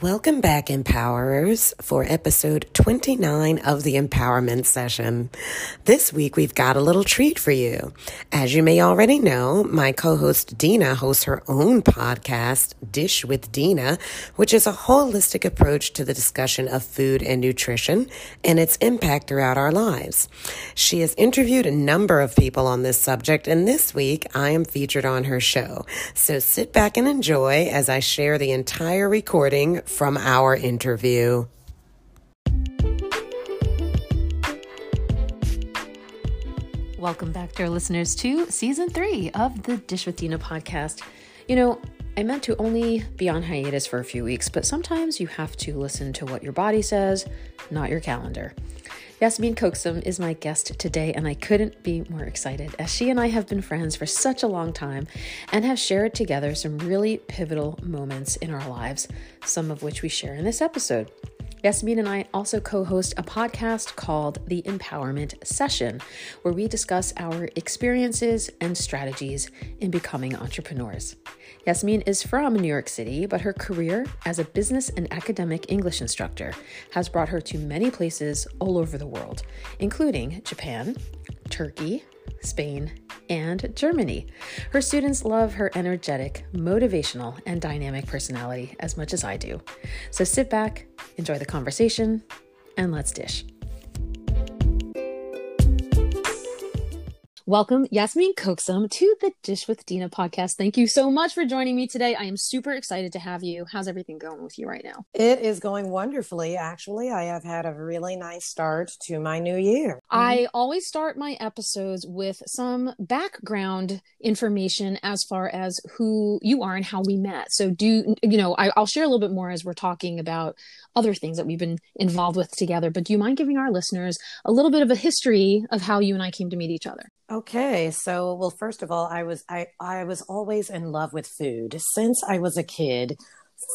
Welcome back, Empowerers, for episode 29 of the Empowerment Session. This week, we've got a little treat for you. As you may already know, my co host Dina hosts her own podcast, Dish with Dina, which is a holistic approach to the discussion of food and nutrition and its impact throughout our lives. She has interviewed a number of people on this subject, and this week, I am featured on her show. So sit back and enjoy as I share the entire recording from our interview. Welcome back, dear listeners, to season three of the Dish with Dina podcast. You know, I meant to only be on hiatus for a few weeks, but sometimes you have to listen to what your body says, not your calendar. Yasmeen Koksum is my guest today, and I couldn't be more excited as she and I have been friends for such a long time and have shared together some really pivotal moments in our lives, some of which we share in this episode. Yasmeen and I also co host a podcast called The Empowerment Session, where we discuss our experiences and strategies in becoming entrepreneurs. Yasmeen is from New York City, but her career as a business and academic English instructor has brought her to many places all over the world, including Japan, Turkey, Spain, and Germany. Her students love her energetic, motivational, and dynamic personality as much as I do. So sit back, enjoy the conversation, and let's dish. Welcome, Yasmeen Koksum, to the Dish with Dina podcast. Thank you so much for joining me today. I am super excited to have you. How's everything going with you right now? It is going wonderfully. Actually, I have had a really nice start to my new year. I mm-hmm. always start my episodes with some background information as far as who you are and how we met. So, do you know, I, I'll share a little bit more as we're talking about other things that we've been involved with together. But do you mind giving our listeners a little bit of a history of how you and I came to meet each other? Okay, so well, first of all, I was I I was always in love with food. Since I was a kid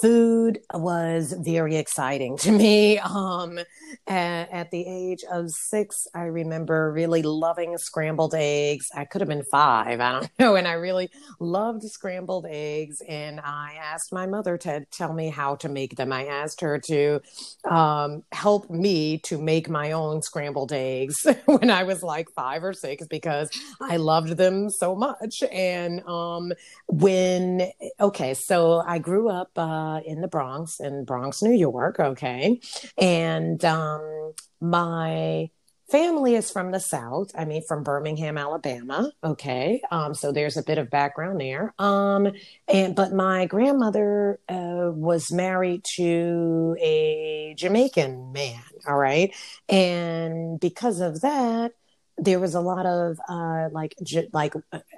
food was very exciting to me. Um, at, at, the age of six, I remember really loving scrambled eggs. I could have been five, I don't know. And I really loved scrambled eggs. And I asked my mother to tell me how to make them. I asked her to um, help me to make my own scrambled eggs when I was like five or six because I loved them so much. And um, when, okay, so I grew up. Uh, uh, in the Bronx, in Bronx, New York. Okay. And um, my family is from the South. I mean, from Birmingham, Alabama. Okay. Um, so there's a bit of background there. Um, and, but my grandmother uh, was married to a Jamaican man. All right. And because of that, there was a lot of uh, like j- like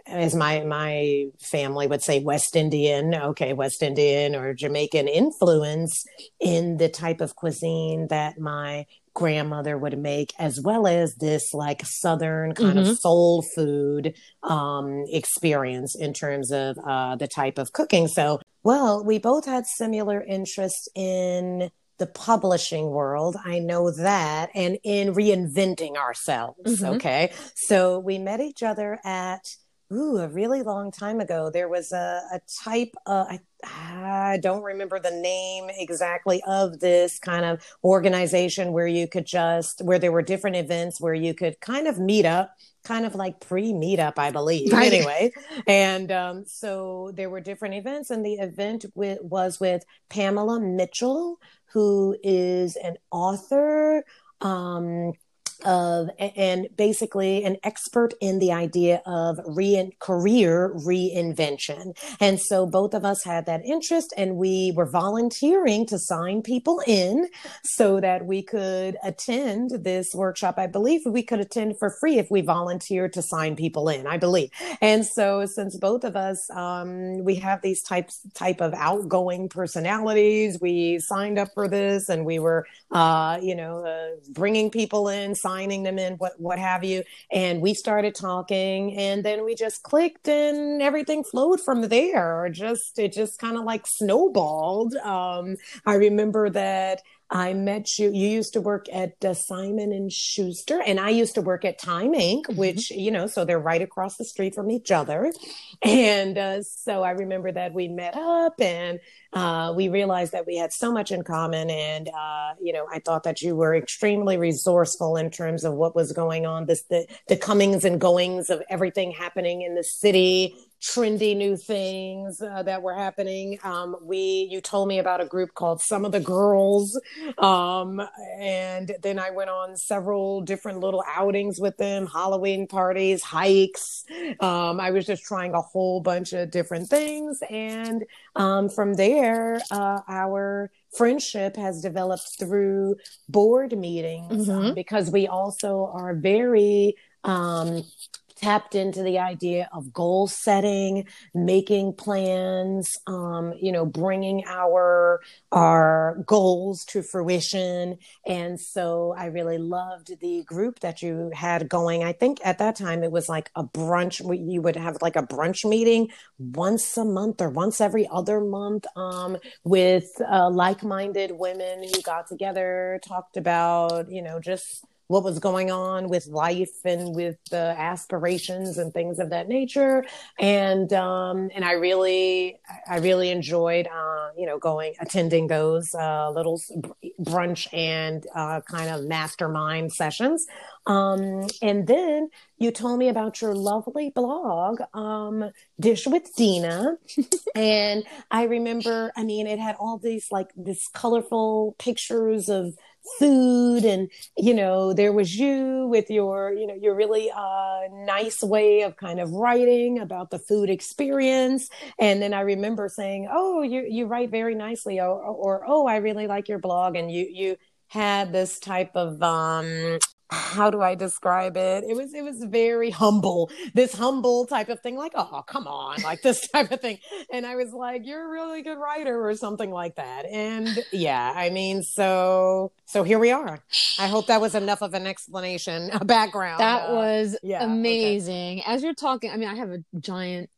as my my family would say West Indian, okay, West Indian or Jamaican influence in the type of cuisine that my grandmother would make, as well as this like Southern kind mm-hmm. of soul food um, experience in terms of uh, the type of cooking. So, well, we both had similar interest in the publishing world. I know that. And in reinventing ourselves. Mm-hmm. Okay. So we met each other at, ooh, a really long time ago. There was a, a type of, I, I don't remember the name exactly of this kind of organization where you could just, where there were different events where you could kind of meet up kind of like pre meetup, I believe. Right. Anyway, and um, so there were different events, and the event with, was with Pamela Mitchell, who is an author, um, of and basically an expert in the idea of re- career reinvention. And so both of us had that interest and we were volunteering to sign people in so that we could attend this workshop. I believe we could attend for free if we volunteered to sign people in, I believe. And so since both of us, um, we have these types, type of outgoing personalities, we signed up for this and we were, uh, you know, uh, bringing people in, signing them in, what what have you. And we started talking, and then we just clicked, and everything flowed from there. Just it just kind of like snowballed. Um, I remember that I met you. You used to work at uh, Simon and Schuster, and I used to work at Time Inc., mm-hmm. which you know, so they're right across the street from each other. And uh, so I remember that we met up, and uh, we realized that we had so much in common. And uh, you know, I thought that you were extremely resourceful in terms of what was going on, this the the comings and goings of everything happening in the city trendy new things uh, that were happening. Um, we, you told me about a group called Some of the Girls. Um, and then I went on several different little outings with them, Halloween parties, hikes. Um, I was just trying a whole bunch of different things. And um, from there, uh, our friendship has developed through board meetings um, mm-hmm. because we also are very um, tapped into the idea of goal setting, making plans, um, you know, bringing our our goals to fruition. And so I really loved the group that you had going. I think at that time it was like a brunch. You would have like a brunch meeting once a month or once every other month um, with uh, like-minded women who got together, talked about, you know, just what was going on with life and with the aspirations and things of that nature. And um, and I really I really enjoyed uh, you know going attending those uh, little brunch and uh, kind of mastermind sessions. Um, and then you told me about your lovely blog, um, Dish with Dina. and I remember, I mean, it had all these like this colorful pictures of food and you know there was you with your you know your really uh nice way of kind of writing about the food experience. And then i remember saying oh you you write very nicely or, or oh i really like your blog and you you had this type of um how do I describe it? It was it was very humble, this humble type of thing, like, oh, come on, like this type of thing. And I was like, You're a really good writer or something like that. And yeah, I mean, so so here we are. I hope that was enough of an explanation, a background. That uh, was yeah, amazing. Okay. As you're talking, I mean, I have a giant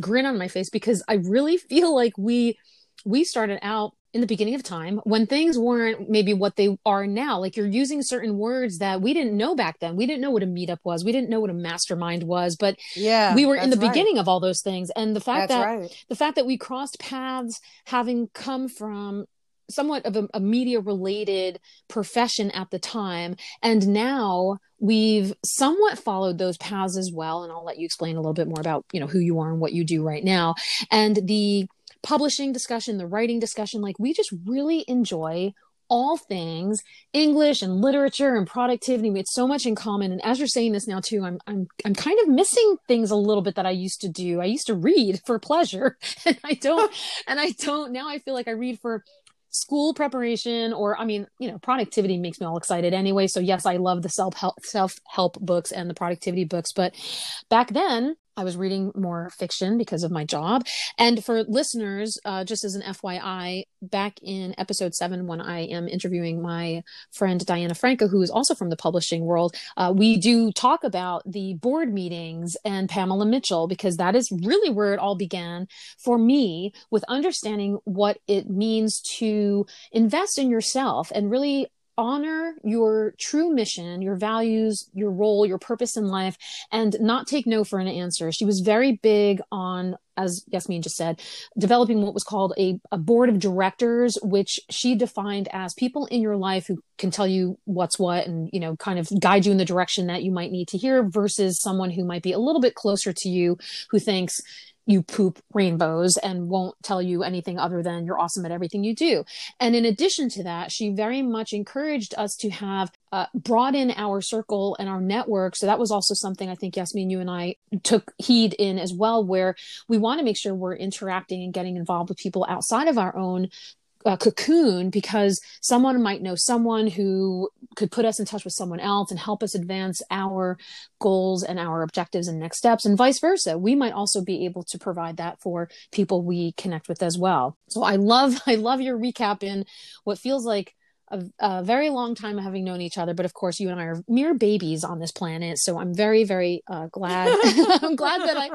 grin on my face because I really feel like we we started out in the beginning of time when things weren't maybe what they are now. Like you're using certain words that we didn't know back then. We didn't know what a meetup was. We didn't know what a mastermind was, but yeah, we were in the right. beginning of all those things. And the fact that's that right. the fact that we crossed paths having come from somewhat of a, a media related profession at the time and now we've somewhat followed those paths as well and i'll let you explain a little bit more about you know who you are and what you do right now and the publishing discussion, the writing discussion. Like we just really enjoy all things English and literature and productivity. We had so much in common. And as you're saying this now too, I'm I'm I'm kind of missing things a little bit that I used to do. I used to read for pleasure, and I don't. and I don't now. I feel like I read for school preparation or i mean you know productivity makes me all excited anyway so yes i love the self help self help books and the productivity books but back then I was reading more fiction because of my job. And for listeners, uh, just as an FYI, back in episode seven, when I am interviewing my friend Diana Franco, who is also from the publishing world, uh, we do talk about the board meetings and Pamela Mitchell, because that is really where it all began for me with understanding what it means to invest in yourself and really honor your true mission, your values, your role, your purpose in life, and not take no for an answer. She was very big on, as Yasmeen just said, developing what was called a, a board of directors, which she defined as people in your life who can tell you what's what and, you know, kind of guide you in the direction that you might need to hear versus someone who might be a little bit closer to you who thinks, you poop rainbows and won't tell you anything other than you're awesome at everything you do. And in addition to that, she very much encouraged us to have uh, broaden our circle and our network. So that was also something I think Yasmeen, you and I took heed in as well, where we want to make sure we're interacting and getting involved with people outside of our own uh, cocoon because someone might know someone who could put us in touch with someone else and help us advance our goals and our objectives and next steps and vice versa. We might also be able to provide that for people we connect with as well. So i love i love your recap in what feels like a, a, very long time having known each other, but of course, you and I are mere babies on this planet. So I'm very, very uh, glad. I'm glad that I,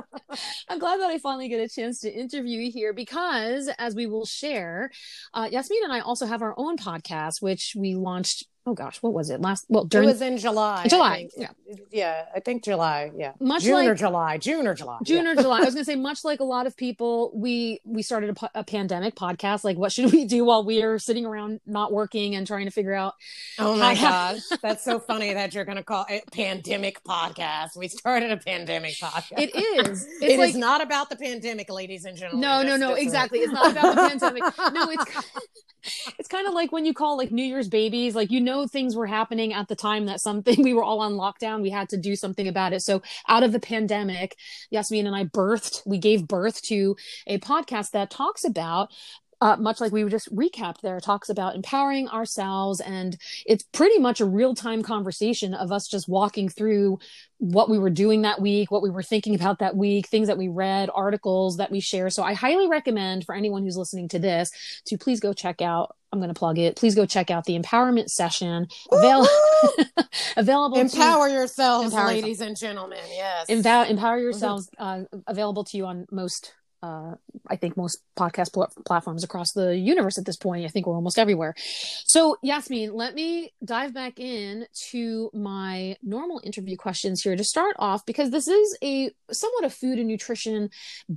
I'm glad that I finally get a chance to interview you here because, as we will share, uh, Yasmeen and I also have our own podcast, which we launched oh gosh, what was it last? Well, during it was in July. July, yeah, yeah, I think July, yeah, much June like, or July, June or July, June yeah. or July. I was gonna say, much like a lot of people, we we started a, a, pandemic podcast. Like, what should we do while we are sitting around not working and trying to figure out? Oh my gosh, that's so funny that you're gonna call it pandemic podcast. We started a pandemic podcast. It is. It's it like, is not about the pandemic, ladies and gentlemen. No, no, no, exactly. It's not about the pandemic. No, it's it's kind of like when you call like New Year's babies, like you know things were happening at the time that something we were all on lockdown. We had to do something about it. So out of the pandemic, Yasmeen and I birthed, we gave birth to a podcast that talks about uh, much like we just recapped there, talks about empowering ourselves. And it's pretty much a real time conversation of us just walking through what we were doing that week, what we were thinking about that week, things that we read, articles that we share. So I highly recommend for anyone who's listening to this to please go check out. I'm going to plug it. Please go check out the empowerment session avail- available. Empower to, yourselves, empower ladies yourself. and gentlemen. Yes. Empower, empower yourselves. Uh, available to you on most uh, I think most podcast pl- platforms across the universe at this point. I think we're almost everywhere. So, Yasmeen, let me dive back in to my normal interview questions here to start off because this is a somewhat a food and nutrition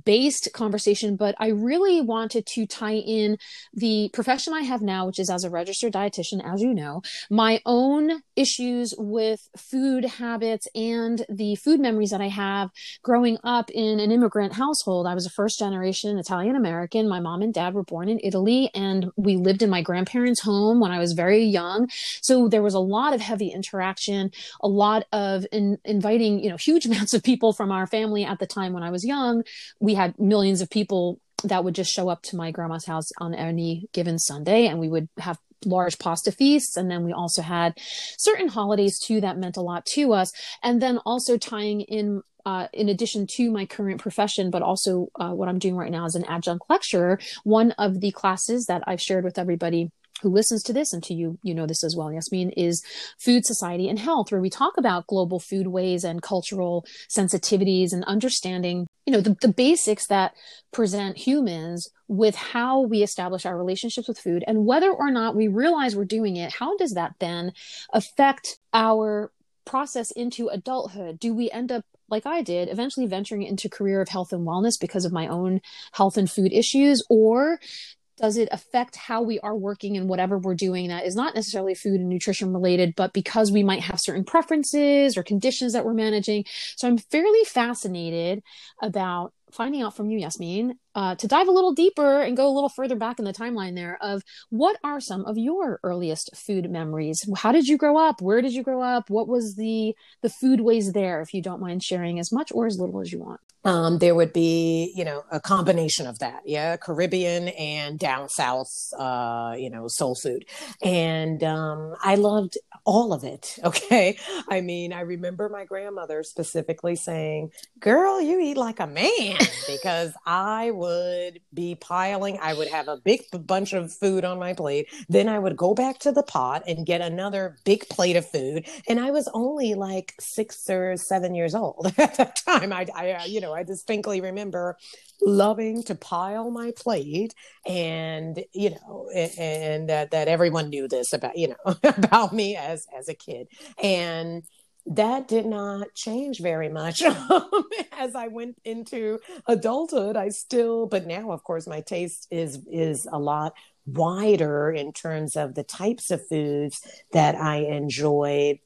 based conversation, but I really wanted to tie in the profession I have now, which is as a registered dietitian, as you know, my own issues with food habits and the food memories that I have growing up in an immigrant household. I was a first generation Italian American. My mom and dad were born in Italy, and we lived in my grandparents' home when I was very young. So there was a lot of heavy interaction, a lot of in, inviting, you know, huge amounts of people from our family at the time when I was young. We had millions of people that would just show up to my grandma's house on any given Sunday, and we would have large pasta feasts. And then we also had certain holidays too that meant a lot to us. And then also tying in uh, in addition to my current profession, but also uh, what I'm doing right now as an adjunct lecturer, one of the classes that I've shared with everybody who listens to this and to you you know this as well yasmeen is food society and health where we talk about global foodways and cultural sensitivities and understanding you know the, the basics that present humans with how we establish our relationships with food and whether or not we realize we're doing it how does that then affect our process into adulthood? Do we end up like I did, eventually venturing into career of health and wellness because of my own health and food issues, or does it affect how we are working and whatever we're doing that is not necessarily food and nutrition related, but because we might have certain preferences or conditions that we're managing? So I'm fairly fascinated about finding out from you, Yasmeen, uh, to dive a little deeper and go a little further back in the timeline there of what are some of your earliest food memories? How did you grow up? Where did you grow up? What was the the food ways there? If you don't mind sharing as much or as little as you want. Um, there would be, you know, a combination of that, yeah, Caribbean and down south, uh, you know, soul food, and um, I loved all of it. Okay, I mean, I remember my grandmother specifically saying, "Girl, you eat like a man," because I would be piling. I would have a big bunch of food on my plate, then I would go back to the pot and get another big plate of food, and I was only like six or seven years old at that time. I, I uh, you know, I distinctly remember loving to pile my plate and you know and that that everyone knew this about you know about me as as a kid and that did not change very much um, as I went into adulthood. I still, but now, of course, my taste is is a lot wider in terms of the types of foods that I enjoy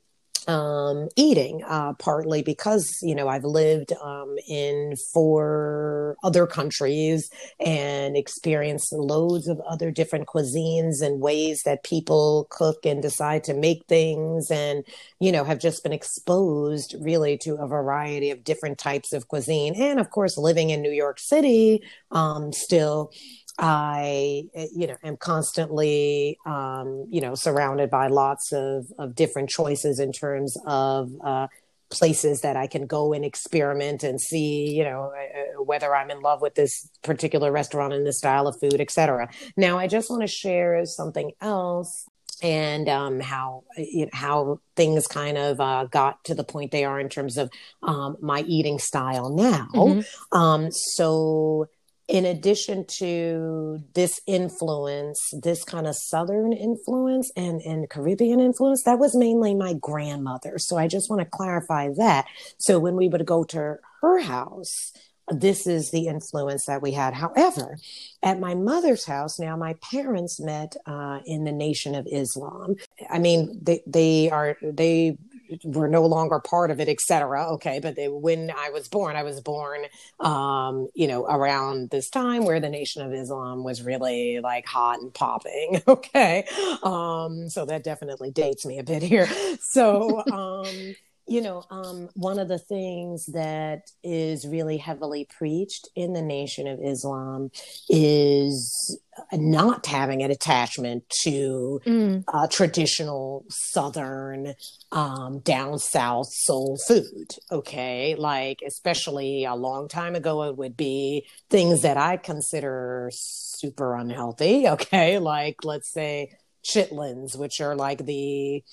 um, eating, uh, partly because, you know, I've lived um, in four other countries and experienced loads of other different cuisines and ways that people cook and decide to make things and, you know, have just been exposed really to a variety of different types of cuisine. And of course, living in New York City um, still, I, eh, you know, am constantly, um, you know, surrounded by lots of, of different choices in terms of uh, places that I can go and experiment and see, you know, uh, whether I'm in love with this particular restaurant and this style of food, etc. Now, I just want to share something else and um, how you know, how things kind of uh, got to the point they are in terms of um, my eating style now. Mm-hmm. Um, so, in addition to this influence, this kind of Southern influence and, and Caribbean influence, that was mainly my grandmother. So, I just want to clarify that. So, when we would go to her house, this is the influence that we had. However, at my mother's house, now my parents met uh, in the Nation of Islam. I mean, they they are they were no longer part of it, etc. Okay, but they, when I was born, I was born, um, you know, around this time where the Nation of Islam was really like hot and popping. Okay, um, so that definitely dates me a bit here. So. Um, you know, um, one of the things that is really heavily preached in the Nation of Islam is not having an attachment to mm. uh, traditional Southern, um, down South soul food. Okay. Like, especially a long time ago, it would be things that I consider super unhealthy. Okay. Like, let's say chitlins, which are like the,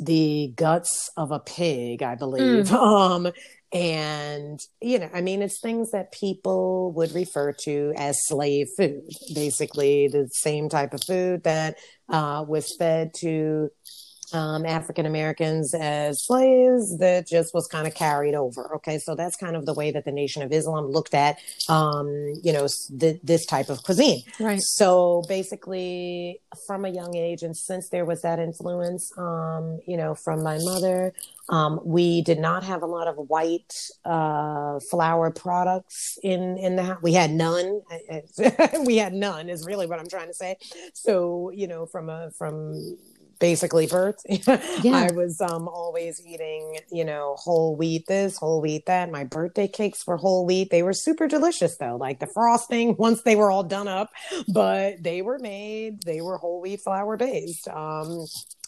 the guts of a pig, I believe. Mm. Um, and, you know, I mean, it's things that people would refer to as slave food, basically the same type of food that uh, was fed to um, African Americans as slaves that just was kind of carried over. Okay, so that's kind of the way that the Nation of Islam looked at, um, you know, th- this type of cuisine. Right. So basically, from a young age, and since there was that influence, um, you know, from my mother, um, we did not have a lot of white uh, flour products in in the house. We had none. we had none is really what I'm trying to say. So you know, from a from basically birth. yeah. I was um, always eating, you know, whole wheat this, whole wheat that. My birthday cakes were whole wheat. They were super delicious though, like the frosting once they were all done up, but they were made, they were whole wheat flour based. Um,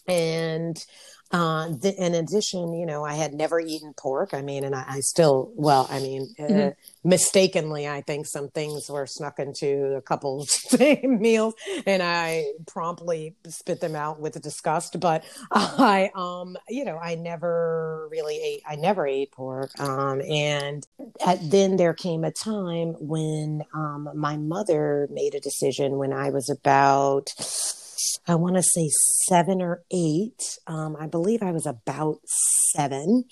and uh, th- in addition, you know, I had never eaten pork. I mean, and I, I still, well, I mean, uh, mm-hmm. mistakenly, I think some things were snuck into a couple meals, and I promptly spit them out with disgust. But I, um, you know, I never really ate. I never ate pork. Um, and at, then there came a time when um, my mother made a decision when I was about I want to say seven or eight. Um, I believe I was about seven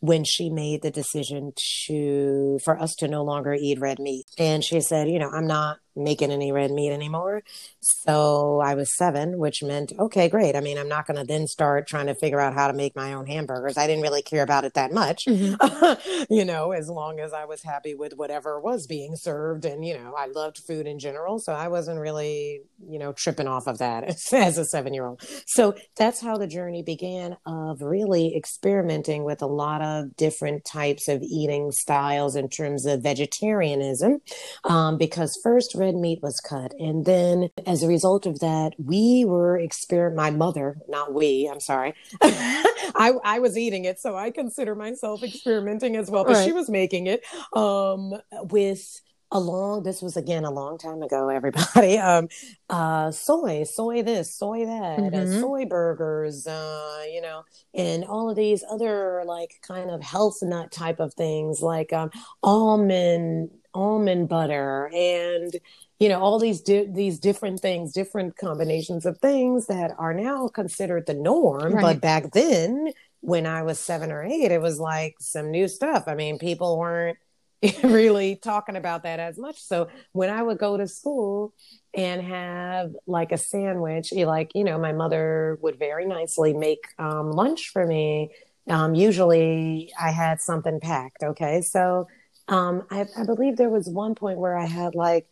when she made the decision to for us to no longer eat red meat. And she said, you know, I'm not making any red meat anymore. So I was seven, which meant, okay, great. I mean, I'm not going to then start trying to figure out how to make my own hamburgers. I didn't really care about it that much, mm-hmm. you know, as long as I was happy with whatever was being served. And, you know, I loved food in general. So I wasn't really, you know, tripping off of that as a seven year old. So that's how the journey began of really experimenting with a lot of different types of eating styles in terms of vegetarianism. Um, because first, red meat was cut. And then as a result of that, we were experiment my mother, not we, I'm sorry. I, I was eating it, so I consider myself experimenting as well, but right. she was making it um, with a long this was again a long time ago everybody um uh soy soy this soy that mm-hmm. uh, soy burgers uh you know and all of these other like kind of health nut type of things like um almond almond butter and you know all these di- these different things different combinations of things that are now considered the norm. Right. but back then when i was 7 or 8 it was like some new stuff. I mean people weren't really talking about that as much. So when i would go to school and have like a sandwich like you know my mother would very nicely make um, lunch for me. Um, usually i had something packed okay? So um, I, I believe there was one point where I had like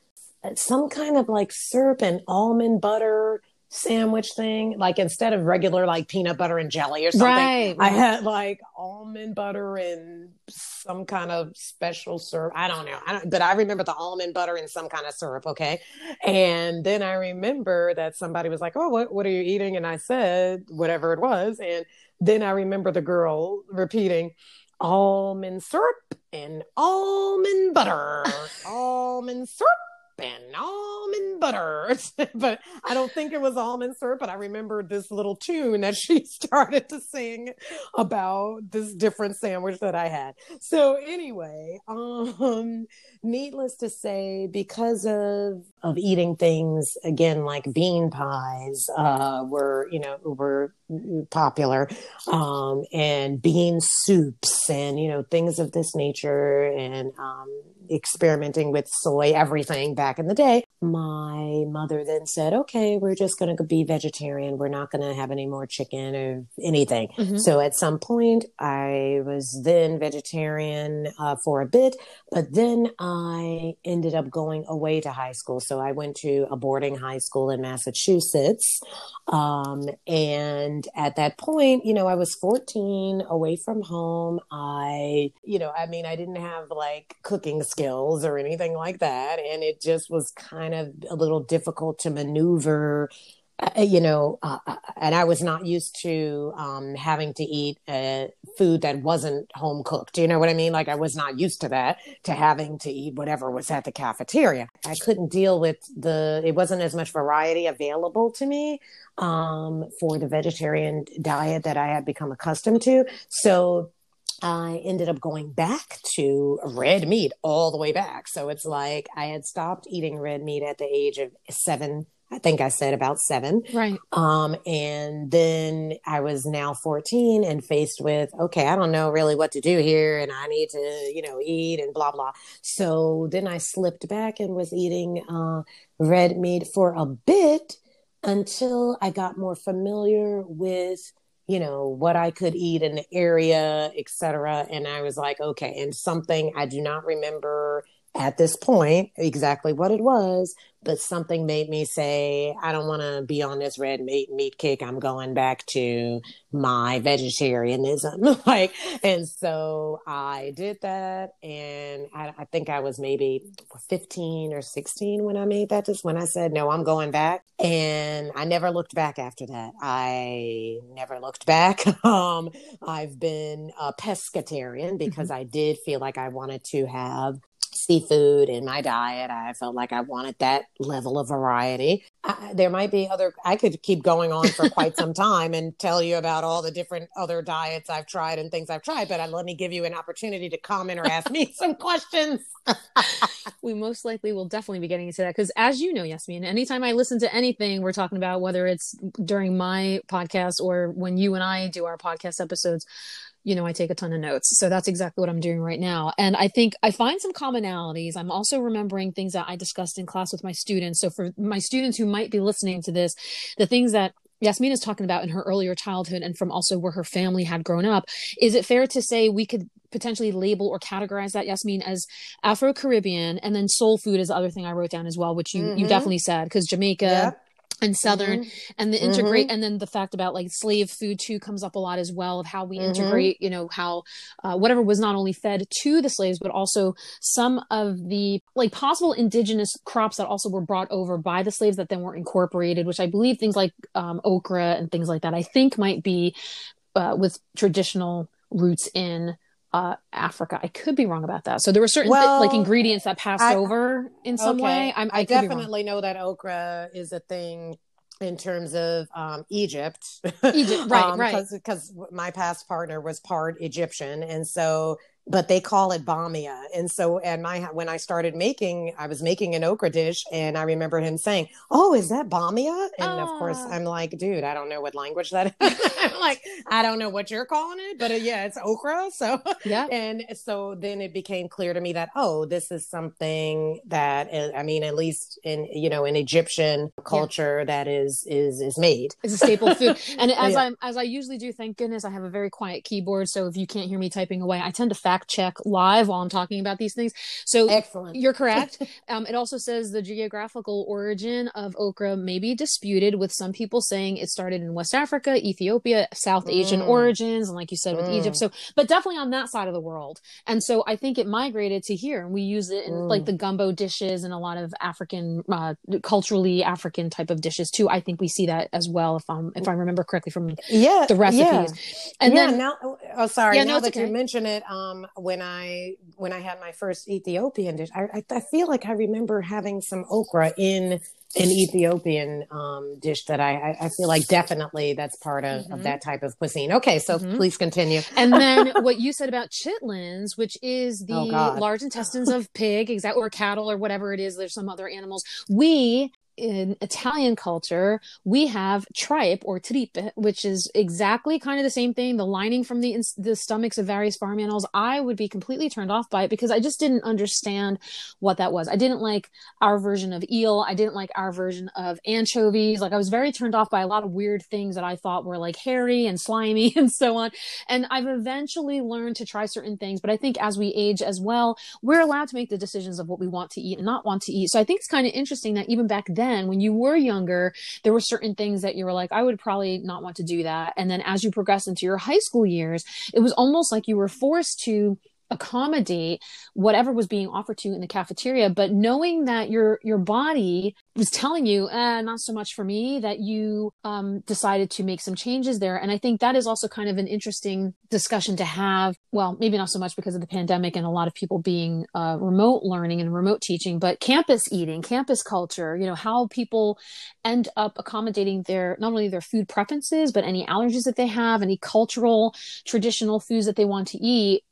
some kind of like syrup and almond butter sandwich thing. Like instead of regular like peanut butter and jelly or something, right, I had like almond butter and some kind of special syrup. I don't know. I don't, but I remember the almond butter and some kind of syrup. Okay. And then I remember that somebody was like, Oh, what, what are you eating? And I said, whatever it was. And then I remember the girl repeating, almond syrup and almond butter, almond syrup and almond butter. but I don't think it was almond syrup, but I remember this little tune that she started to sing about this different sandwich that I had. So anyway, um needless to say, because of of eating things again like bean pies uh were, you know, were popular um and bean soups and you know things of this nature and um experimenting with soy everything back in the day. My mother then said, okay, we're just going to be vegetarian. We're not going to have any more chicken or anything. Mm-hmm. So at some point, I was then vegetarian uh, for a bit, but then I ended up going away to high school. So I went to a boarding high school in Massachusetts. Um, and at that point, you know, I was 14 away from home. I, you know, I mean, I didn't have like cooking skills skills or anything like that. And it just was kind of a little difficult to maneuver. Uh, you know, uh, uh, and I was not used to um, having to eat uh, food that wasn't home cooked. You know what I mean? Like I was not used to that, to having to eat whatever was at the cafeteria. I couldn't deal with the, it wasn't as much variety available to me um, for the vegetarian diet that I had become accustomed to. So I ended up going back to red meat all the way back. So it's like I had stopped eating red meat at the age of seven. I think I said about seven. Right. Um, and then I was now 14 and faced with, okay, I don't know really what to do here and I need to, you know, eat and blah, blah. So then I slipped back and was eating uh, red meat for a bit until I got more familiar with you know what i could eat in the area etc and i was like okay and something i do not remember at this point exactly what it was but something made me say, I don't want to be on this red meat meat kick. I'm going back to my vegetarianism. like, and so I did that. And I, I, think I was maybe 15 or 16 when I made that, just when I said, no, I'm going back. And I never looked back after that. I never looked back. um, I've been a pescatarian because mm-hmm. I did feel like I wanted to have seafood in my diet. I felt like I wanted that level of variety. I, there might be other, I could keep going on for quite some time and tell you about all the different other diets I've tried and things I've tried, but I, let me give you an opportunity to comment or ask me some questions. we most likely will definitely be getting into that because, as you know, Yasmeen, anytime I listen to anything we're talking about, whether it's during my podcast or when you and I do our podcast episodes, you know, I take a ton of notes. So that's exactly what I'm doing right now. And I think I find some commonalities. I'm also remembering things that I discussed in class with my students. So for my students who might be listening to this, the things that Yasmeen is talking about in her earlier childhood and from also where her family had grown up. Is it fair to say we could potentially label or categorize that Yasmeen as Afro Caribbean and then soul food is the other thing I wrote down as well, which you, mm-hmm. you definitely said because Jamaica, yep and southern mm-hmm. and the integrate mm-hmm. and then the fact about like slave food too comes up a lot as well of how we mm-hmm. integrate you know how uh, whatever was not only fed to the slaves but also some of the like possible indigenous crops that also were brought over by the slaves that then were incorporated which i believe things like um, okra and things like that i think might be uh, with traditional roots in uh, Africa. I could be wrong about that. So there were certain well, th- like ingredients that passed I, over in some okay. way. I'm, I, I definitely know that okra is a thing in terms of um, Egypt. Egypt, right, um, right. Because my past partner was part Egyptian, and so but they call it bamia. And so, and my, when I started making, I was making an okra dish and I remember him saying, Oh, is that bamia? And of course. I'm like, dude, I don't know what language that is. I'm like, I don't know what you're calling it, but uh, yeah, it's okra. So, yeah. And so then it became clear to me that, oh, this is something that, uh, I mean, at least in, you know, in Egyptian culture yeah. that is, is, is made. It's a staple food. And as yeah. I'm, as I usually do, thank goodness I have a very quiet keyboard. So if you can't hear me typing away, I tend to fact check live while I'm talking about these things. So excellent. You're correct. um, it also says the geographical origin of okra may be disputed, with some people saying it started in West Africa, Ethiopia, South Asian mm. origins, and like you said with mm. Egypt. So, but definitely on that side of the world. And so I think it migrated to here, and we use it in mm. like the gumbo dishes and a lot of African, uh, culturally African type of dishes too. I think we see that as well, if I'm if I remember correctly from yeah the recipes. Yeah. And yeah, then now, oh sorry, yeah, now no, that okay. you mention it, um, um, when I when I had my first Ethiopian dish, I, I, feel like I remember having some okra in an Ethiopian um, dish that I, I feel like definitely that's part of, mm-hmm. of that type of cuisine. Okay, so mm-hmm. please continue. And then what you said about chitlins, which is the oh, large intestines of pig, exactly, or cattle, or whatever it is. There's some other animals. We in Italian culture, we have tripe or tripe, which is exactly kind of the same thing. The lining from the the stomachs of various farm animals. I would be completely turned off by it because I just didn't understand what that was. I didn't like our version of eel. I didn't like our version of anchovies. Like I was very turned off by a lot of weird things that I thought were like hairy and slimy and so on. And I've eventually learned to try certain things, but I think as we age as well, we're allowed to make the decisions of what we want to eat and not want to eat. So I think it's kind of interesting that even back then then when you were younger there were certain things that you were like i would probably not want to do that. And then as you progress into your high school years it was almost like you were forced to accommodate whatever was being offered to you in the cafeteria but knowing that your your body was telling you eh, not so much for me that you um, decided to make some changes there. And i think that is also kind of an interesting discussion to have. Well maybe not so much because of the pandemic and a lot of people being uh, remote learning and remote teaching but campus eating campus culture you know how people end up accommodating their not only their food preferences but any allergies that they have any cultural traditional foods that they want to eat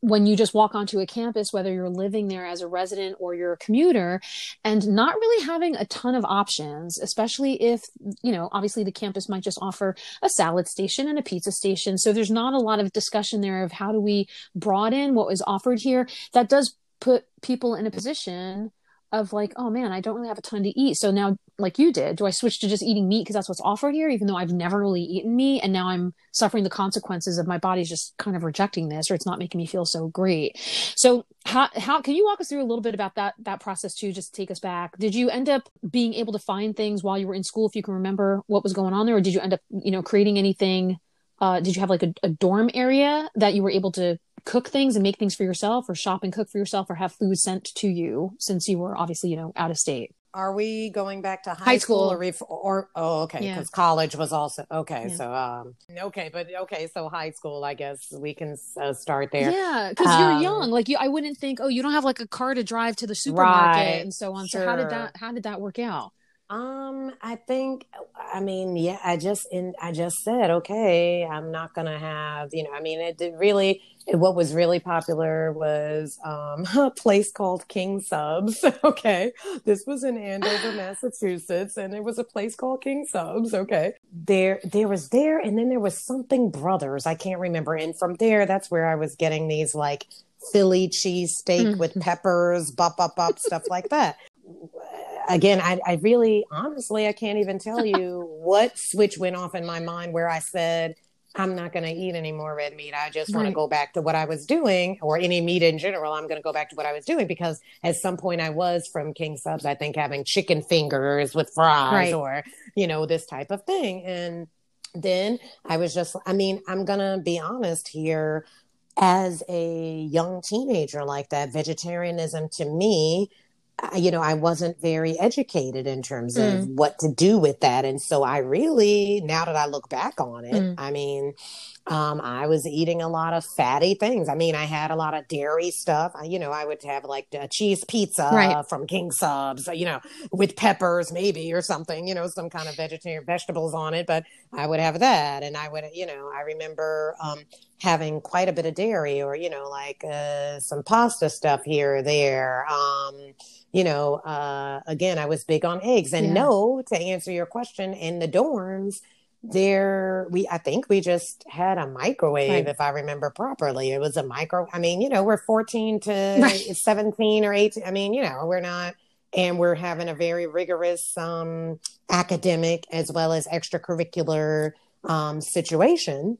when you just walk onto a campus, whether you're living there as a resident or you're a commuter, and not really having a ton of options, especially if, you know, obviously the campus might just offer a salad station and a pizza station. So there's not a lot of discussion there of how do we broaden what was offered here. That does put people in a position of like, oh man, I don't really have a ton to eat. So now, like you did, do I switch to just eating meat because that's what's offered here, even though I've never really eaten meat, and now I'm suffering the consequences of my body's just kind of rejecting this, or it's not making me feel so great. So how how can you walk us through a little bit about that that process too, just to take us back? Did you end up being able to find things while you were in school, if you can remember what was going on there, or did you end up, you know, creating anything? Uh, did you have like a, a dorm area that you were able to cook things and make things for yourself or shop and cook for yourself or have food sent to you since you were obviously you know out of state are we going back to high, high school, school, or, or oh okay because yeah. college was also okay yeah. so um okay but okay so high school i guess we can uh, start there yeah because um, you're young like you i wouldn't think oh you don't have like a car to drive to the supermarket right, and so on sure. so how did that how did that work out um, I think, I mean, yeah, I just, in, I just said, okay, I'm not going to have, you know, I mean, it, it really, it, what was really popular was, um, a place called King Subs. okay. This was in Andover, Massachusetts, and it was a place called King Subs. Okay. There, there was there, and then there was something brothers. I can't remember. And from there, that's where I was getting these like, Philly cheesesteak mm-hmm. with peppers, bop, bop, bop, stuff like that again, I, I really, honestly, I can't even tell you what switch went off in my mind where I said, I'm not going to eat any more red meat. I just want right. to go back to what I was doing, or any meat in general. I'm going to go back to what I was doing because at some point I was from King Subs, I think having chicken fingers with fries right. or, you know, this type of thing. And then I was just, I mean, I'm going to be honest here. As a young teenager like that, vegetarianism to me you know, I wasn't very educated in terms of mm. what to do with that. And so I really, now that I look back on it, mm. I mean, um, I was eating a lot of fatty things. I mean, I had a lot of dairy stuff. I, you know, I would have like a cheese pizza right. from King Subs, you know, with peppers maybe or something, you know, some kind of vegetarian vegetables on it. But I would have that. And I would, you know, I remember um, having quite a bit of dairy or, you know, like uh, some pasta stuff here or there. Um, you know, uh, again, I was big on eggs. And yeah. no, to answer your question, in the dorms, there we I think we just had a microwave right. if I remember properly. It was a micro I mean, you know, we're 14 to right. 17 or 18. I mean, you know, we're not and we're having a very rigorous um academic as well as extracurricular um situation.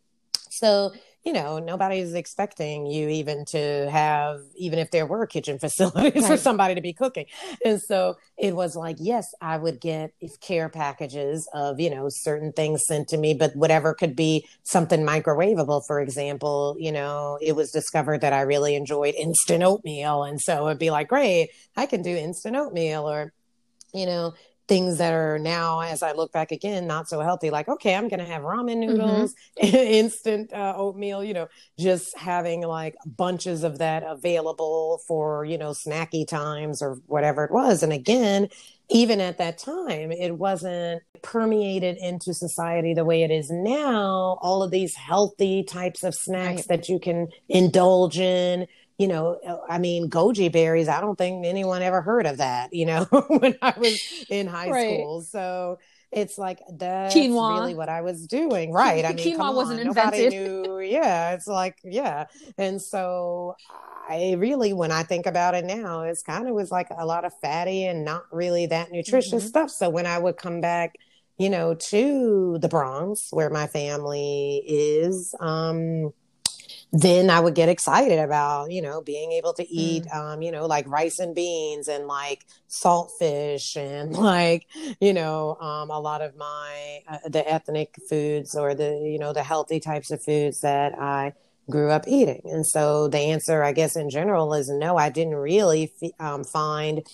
So you know, nobody's expecting you even to have, even if there were kitchen facilities right. for somebody to be cooking. And so it was like, yes, I would get if care packages of, you know, certain things sent to me, but whatever could be something microwavable, for example, you know, it was discovered that I really enjoyed instant oatmeal. And so it'd be like, great, I can do instant oatmeal or, you know, things that are now, as I look back again, not so healthy. Like, okay, I'm going to have ramen mm-hmm. noodles, mm-hmm. instant uh, oatmeal, you know, just having like bunches of that available for, you know, snacky times or whatever it was. And again, even at that time, it wasn't permeated into society the way it is now. All of these healthy types of snacks right. that you can indulge in. You know, I mean, goji berries, I don't think anyone ever heard of that, you know, when I was in high right. school. So, it's like that's quinoa. really what I was doing, right? I mean, quinoa wasn't on, invented. Knew, yeah, it's like yeah, and so I really, when I think about it now, it's kind of was like a lot of fatty and not really that nutritious mm-hmm. stuff. So when I would come back, you know, to the Bronx where my family is, um, then I would get excited about, you know, being able to eat, mm. um, you know, like rice and beans and like salt fish and like, you know, um, a lot of my, uh, the ethnic foods or the, you know, the healthy types of foods that I grew up eating. And so the answer, I guess, in general is no, I didn't really f- um, find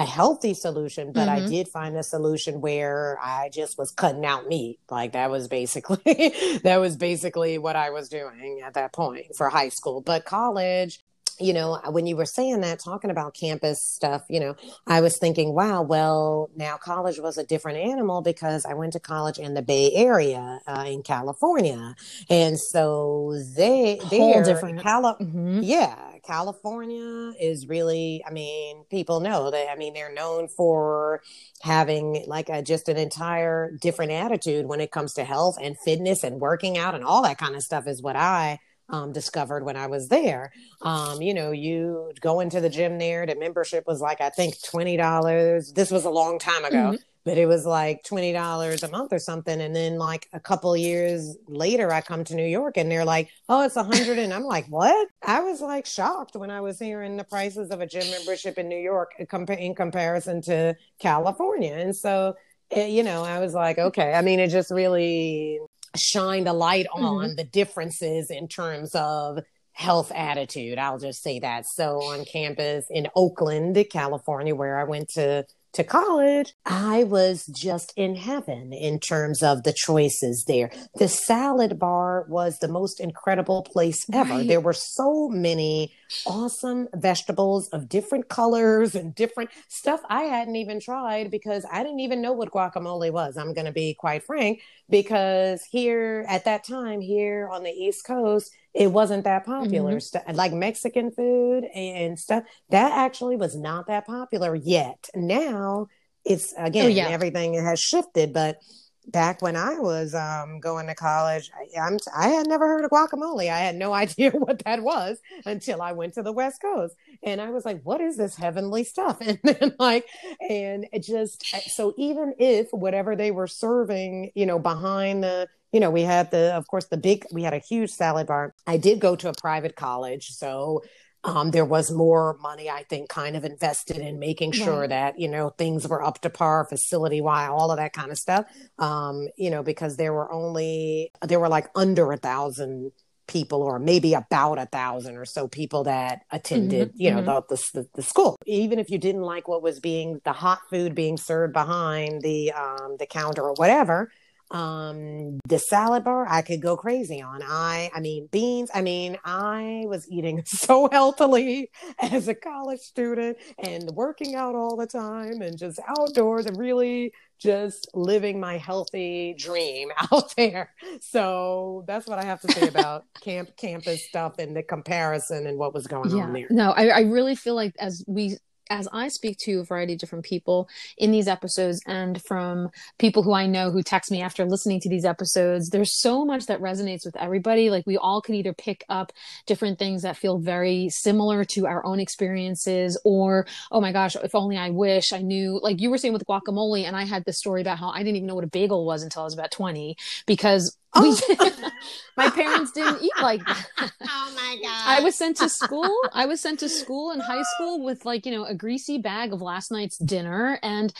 a healthy solution, but mm-hmm. I did find a solution where I just was cutting out meat. Like that was basically that was basically what I was doing at that point for high school. But college, you know, when you were saying that, talking about campus stuff, you know, I was thinking, wow, well, now college was a different animal because I went to college in the Bay Area uh, in California, and so they they're different. Cali- mm-hmm. Yeah, California is really, I mean, people know that. I mean, they're known for having like a, just an entire different attitude when it comes to health and fitness and working out and all that kind of stuff. Is what I um, discovered when I was there. Um, you know, you go into the gym there, the membership was like, I think $20. This was a long time ago. Mm-hmm. But it was like twenty dollars a month or something, and then like a couple years later, I come to New York and they're like, "Oh, it's a hundred and I'm like, "What?" I was like shocked when I was hearing the prices of a gym membership in New York in comparison to California, and so it, eh, you know, I was like, okay. I mean, it just really shined a light on mm-hmm. the differences in terms of health attitude. I'll just say that. So on campus in Oakland, California, where I went to to college, I was just in heaven in terms of the choices there. The salad bar was the most incredible place ever. Right. There were so many awesome vegetables of different colors and different stuff I hadn't even tried because I didn't even know what guacamole was. I'm going to be quite frank because here at that time here on the East Coast, it wasn't that popular. Mm-hmm. like Mexican food and stuff, that actually was not that popular yet. Now it's oh, again, oh, yeah. everything has shifted, but back when I was um, going to college, I, I'm, I had never heard of guacamole. I had no idea what that was until I went to the West Coast. And I was like, what is this heavenly stuff? And then, like, and it just, so even if whatever they were serving, you know, behind the, you know, we had the, of course, the big, we had a huge salad bar. I did go to a private college. So um, there was more money, I think, kind of invested in making sure that you know things were up to par, facility wise, all of that kind of stuff. Um, you know, because there were only there were like under a thousand people or maybe about a thousand or so people that attended mm-hmm, you know mm-hmm. the, the, the, school even if you didn't like what was being the hot food being served behind the um, the counter or whatever um the salad bar i could go crazy on. I i mean beans i mean i was eating so healthily as a college student and working out all the time and just outdoors and really just living my healthy dream out there. So that's what i have to say about camp campus stuff and the comparison and what was going yeah. on there. No I, I really feel like as we as I speak to a variety of different people in these episodes and from people who I know who text me after listening to these episodes, there's so much that resonates with everybody. Like we all can either pick up different things that feel very similar to our own experiences or, oh my gosh, if only I wish I knew, like you were saying with guacamole. And I had this story about how I didn't even know what a bagel was until I was about 20 because Oh. my parents didn't eat like that. Oh my god! I was sent to school. I was sent to school in high school with like you know a greasy bag of last night's dinner, and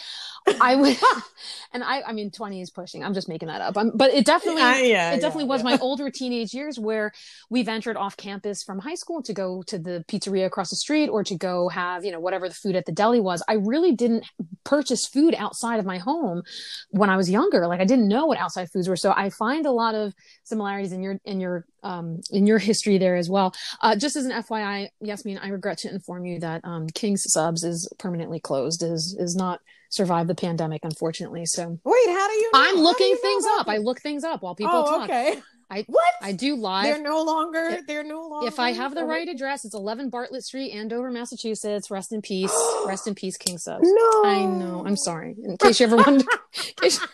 I would, and I, I mean, 20 is pushing. I'm just making that up. I'm, but it definitely, uh, yeah, it definitely yeah, was yeah. my older teenage years where we ventured off campus from high school to go to the pizzeria across the street or to go have, you know, whatever the food at the deli was. I really didn't purchase food outside of my home when I was younger. Like I didn't know what outside foods were. So I find a lot of similarities in your, in your, um, in your history there as well. Uh, just as an FYI, Yasmeen, I regret to inform you that, um, King's Subs is permanently closed, is, is not, survive the pandemic, unfortunately. So wait, how do you? Know? I'm looking things up. I look things up while people oh, talk. Okay. I what I do live. They're no longer. They're no longer. If I have the right address, it's 11 Bartlett Street, Andover, Massachusetts. Rest in peace. Rest in peace, King Subs. No, I know. I'm sorry. In case you ever wonder. in case, in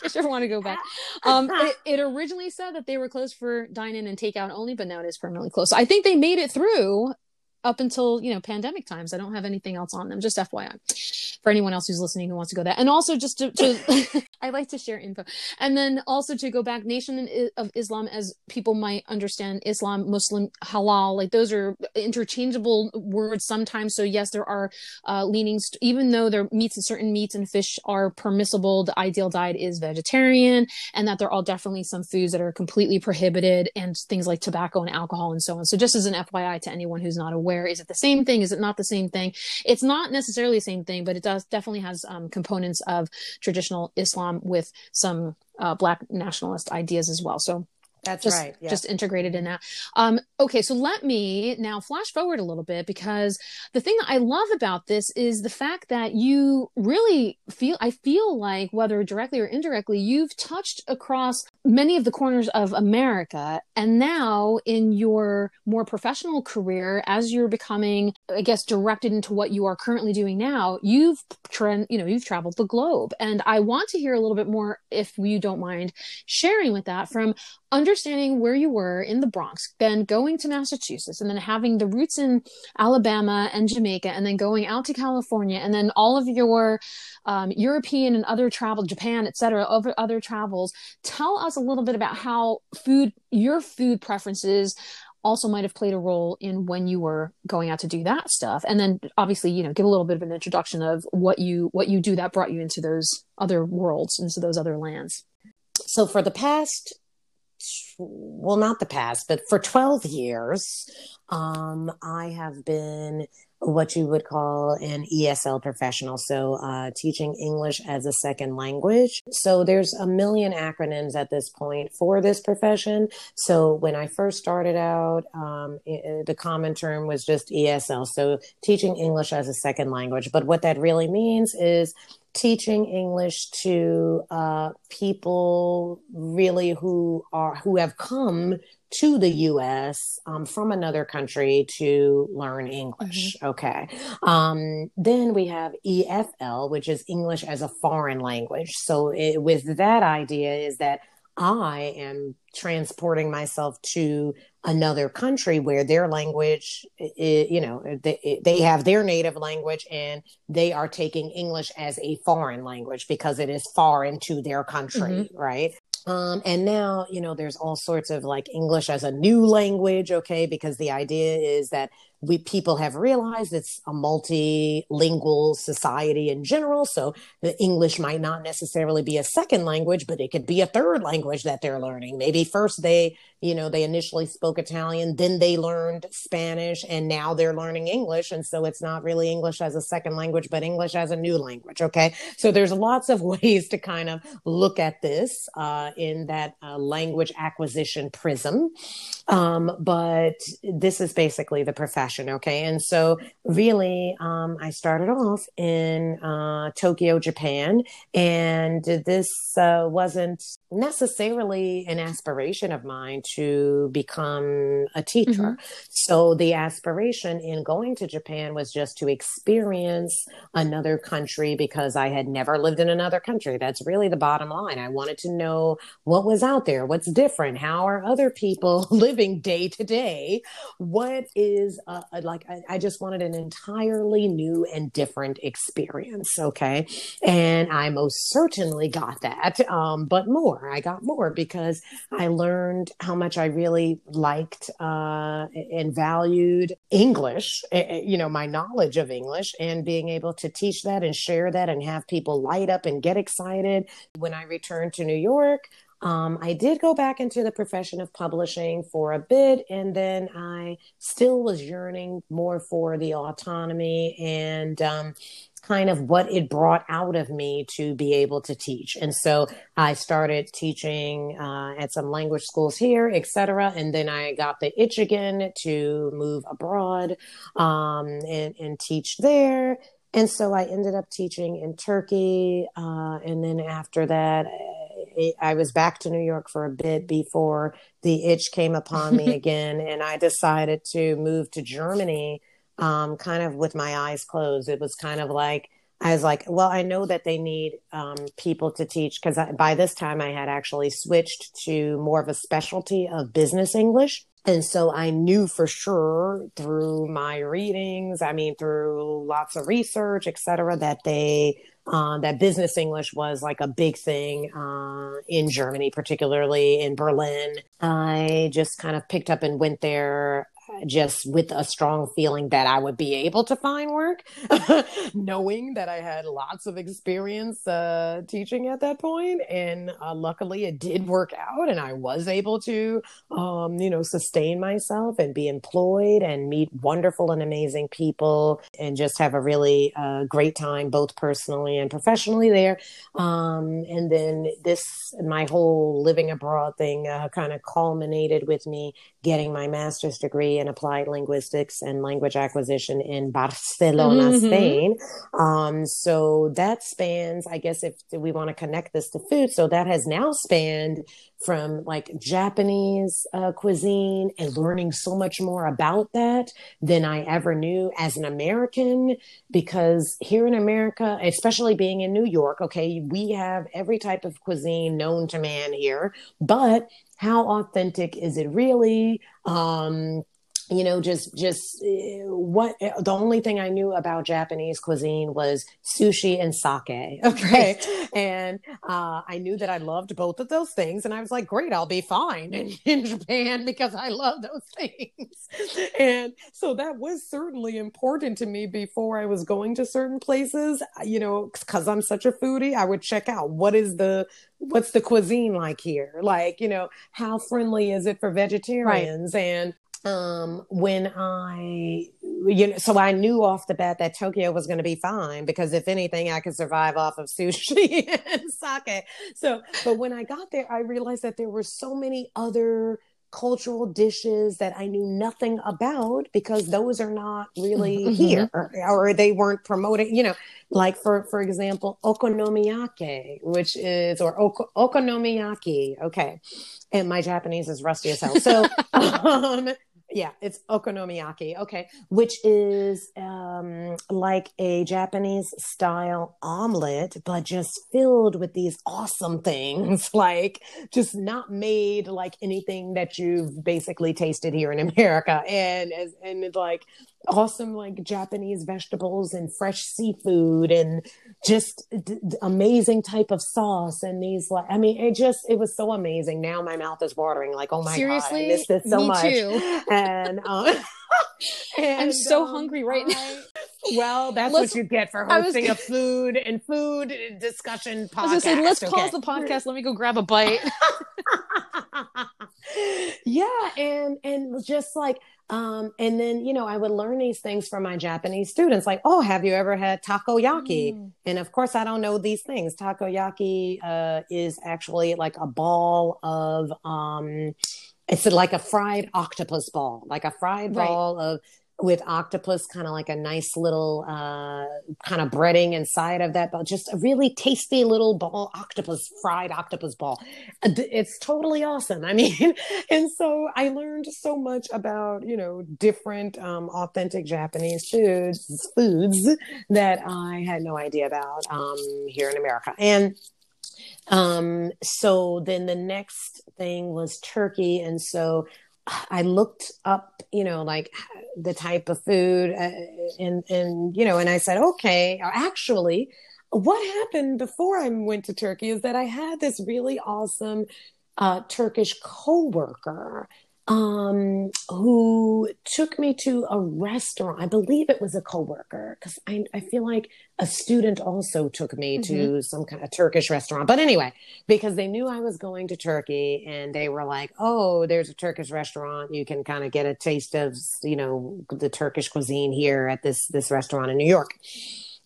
case you ever want to go back. Um, it, it, originally said that they were closed for dine-in and takeout only, but now it is permanently closed. So I think they made it through up until you know pandemic times. I don't have anything else on them. Just FYI for anyone else who's listening who wants to go there. And also just to, to I like to share info. And then also to go back, Nation of Islam, as people might understand, Islam, Muslim, halal, like those are interchangeable words sometimes. So yes, there are uh, leanings, even though their meats and certain meats and fish are permissible, the ideal diet is vegetarian, and that there are all definitely some foods that are completely prohibited, and things like tobacco and alcohol and so on. So just as an FYI to anyone who's not aware, is it the same thing? Is it not the same thing? It's not necessarily the same thing, but it does does definitely has um, components of traditional Islam with some uh, black nationalist ideas as well. So that's just, right. Just integrated in that. Um, okay, so let me now flash forward a little bit because the thing that I love about this is the fact that you really feel, I feel like whether directly or indirectly, you've touched across many of the corners of America. And now in your more professional career, as you're becoming, I guess, directed into what you are currently doing now, you've, tra- you know, you've traveled the globe. And I want to hear a little bit more, if you don't mind sharing with that from understanding where you were in the Bronx, then going to Massachusetts, and then having the roots in Alabama and Jamaica, and then going out to California, and then all of your um, European and other travel, Japan, etc., over other travels. Tell us a little bit about how food, your food preferences also might have played a role in when you were going out to do that stuff. And then obviously you know give a little bit of an introduction of what you what you do that brought you into those other worlds into those other lands. So for the past well, not the past, but for 12 years, um, I have been what you would call an ESL professional. So, uh, teaching English as a second language. So, there's a million acronyms at this point for this profession. So, when I first started out, um, it, the common term was just ESL. So, teaching English as a second language. But what that really means is teaching English to uh, people really who are who have come to the U.S. Um, from another country to learn English. Mm-hmm. Okay. Um, then we have EFL, which is English as a foreign language. So it, with that idea is that I am transporting myself to another country where their language, you know, they, they have their native language and they are taking English as a foreign language because it is foreign to their country, mm-hmm. right? Um, and now, you know, there's all sorts of like English as a new language, okay, because the idea is that we people have realized it's a multilingual society in general. So the English might not necessarily be a second language, but it could be a third language that they're learning. Maybe first they, you know, they initially spoke Italian, then they learned Spanish, and now they're learning English. And so it's not really English as a second language, but English as a new language. Okay. So there's lots of ways to kind of look at this uh, in that uh, language acquisition prism. Um, but this is basically the profession Okay. And so, really, um, I started off in uh, Tokyo, Japan. And this uh, wasn't necessarily an aspiration of mine to become a teacher. Mm-hmm. So, the aspiration in going to Japan was just to experience another country because I had never lived in another country. That's really the bottom line. I wanted to know what was out there, what's different, how are other people living day to day, what is uh, like, I, I just wanted an entirely new and different experience. Okay. And I most certainly got that, um, but more. I got more because I learned how much I really liked uh, and valued English, you know, my knowledge of English and being able to teach that and share that and have people light up and get excited. When I returned to New York, um, I did go back into the profession of publishing for a bit, and then I still was yearning more for the autonomy and um, kind of what it brought out of me to be able to teach. And so I started teaching uh, at some language schools here, etc. And then I got the itch again to move abroad um, and, and teach there. And so I ended up teaching in Turkey. Uh, and then after that, I was back to New York for a bit before the itch came upon me again. And I decided to move to Germany um, kind of with my eyes closed. It was kind of like, I was like, well, I know that they need um, people to teach because by this time I had actually switched to more of a specialty of business English. And so I knew for sure through my readings, I mean, through lots of research, et cetera, that they, uh, that business English was like a big thing uh, in Germany, particularly in Berlin. I just kind of picked up and went there just with a strong feeling that I would be able to find work, knowing that I had lots of experience uh, teaching at that point. And uh, luckily, it did work out, and I was able to, um, you know, sustain myself and be employed and meet wonderful and amazing people and just have a really uh, great time, both personally and professionally there. Um, and then this, my whole living abroad thing uh, kind of culminated with me getting my master's degree in applied linguistics and language acquisition in Barcelona, mm-hmm. Spain. Um, so that spans, I guess, if we want to connect this to food, so that has now spanned from like Japanese uh, cuisine and learning so much more about that than I ever knew as an American. Because here in America, especially being in New York, okay, we have every type of cuisine known to man here, but how authentic is it really? Um, you know just just uh, what the only thing i knew about japanese cuisine was sushi and sake okay. and uh, i knew that i loved both of those things and i was like great i'll be fine in, in japan because i love those things. And so that was certainly important to me before i was going to certain places you know because i'm such a foodie i would check out what is the what's the cuisine like here? Like you know how friendly is it for vegetarians? Right. and um, when I, you know, so I knew off the bat that Tokyo was going to be fine because if anything, I could survive off of sushi and sake. So, but when I got there, I realized that there were so many other cultural dishes that I knew nothing about because those are not really mm-hmm. here or, or, they weren't promoted. you know, like for, for example, okonomiyaki, which is, or oko, okonomiyaki. Okay. And my Japanese is rusty as hell. So, um, yeah, it's okonomiyaki. Okay, which is um, like a Japanese style omelet, but just filled with these awesome things, like just not made like anything that you've basically tasted here in America, and and it's like awesome like Japanese vegetables and fresh seafood and just d- d- amazing type of sauce and these like I mean it just it was so amazing. Now my mouth is watering like oh my Seriously? god I miss this so much. And, um, and I'm so um, hungry right I, now. Well, that's let's, what you get for hosting was, a food and food discussion podcast. I was gonna say, let's okay. pause the podcast. Let me go grab a bite. yeah, and and just like um, and then, you know, I would learn these things from my Japanese students, like, oh, have you ever had takoyaki? Mm. And of course, I don't know these things. Takoyaki uh, is actually like a ball of, um, it's like a fried octopus ball, like a fried right. ball of with octopus, kind of like a nice little uh, kind of breading inside of that, but just a really tasty little ball, octopus, fried octopus ball. It's totally awesome. I mean, and so I learned so much about, you know, different um, authentic Japanese foods, foods that I had no idea about um, here in America. And Um, so then the next thing was turkey. And so I looked up, you know, like the type of food uh, and, and, you know, and I said, okay, actually, what happened before I went to Turkey is that I had this really awesome uh, Turkish coworker um, who took me to a restaurant. I believe it was a coworker because I, I feel like a student also took me mm-hmm. to some kind of Turkish restaurant. But anyway, because they knew I was going to Turkey and they were like, oh, there's a Turkish restaurant. You can kind of get a taste of, you know, the Turkish cuisine here at this, this restaurant in New York.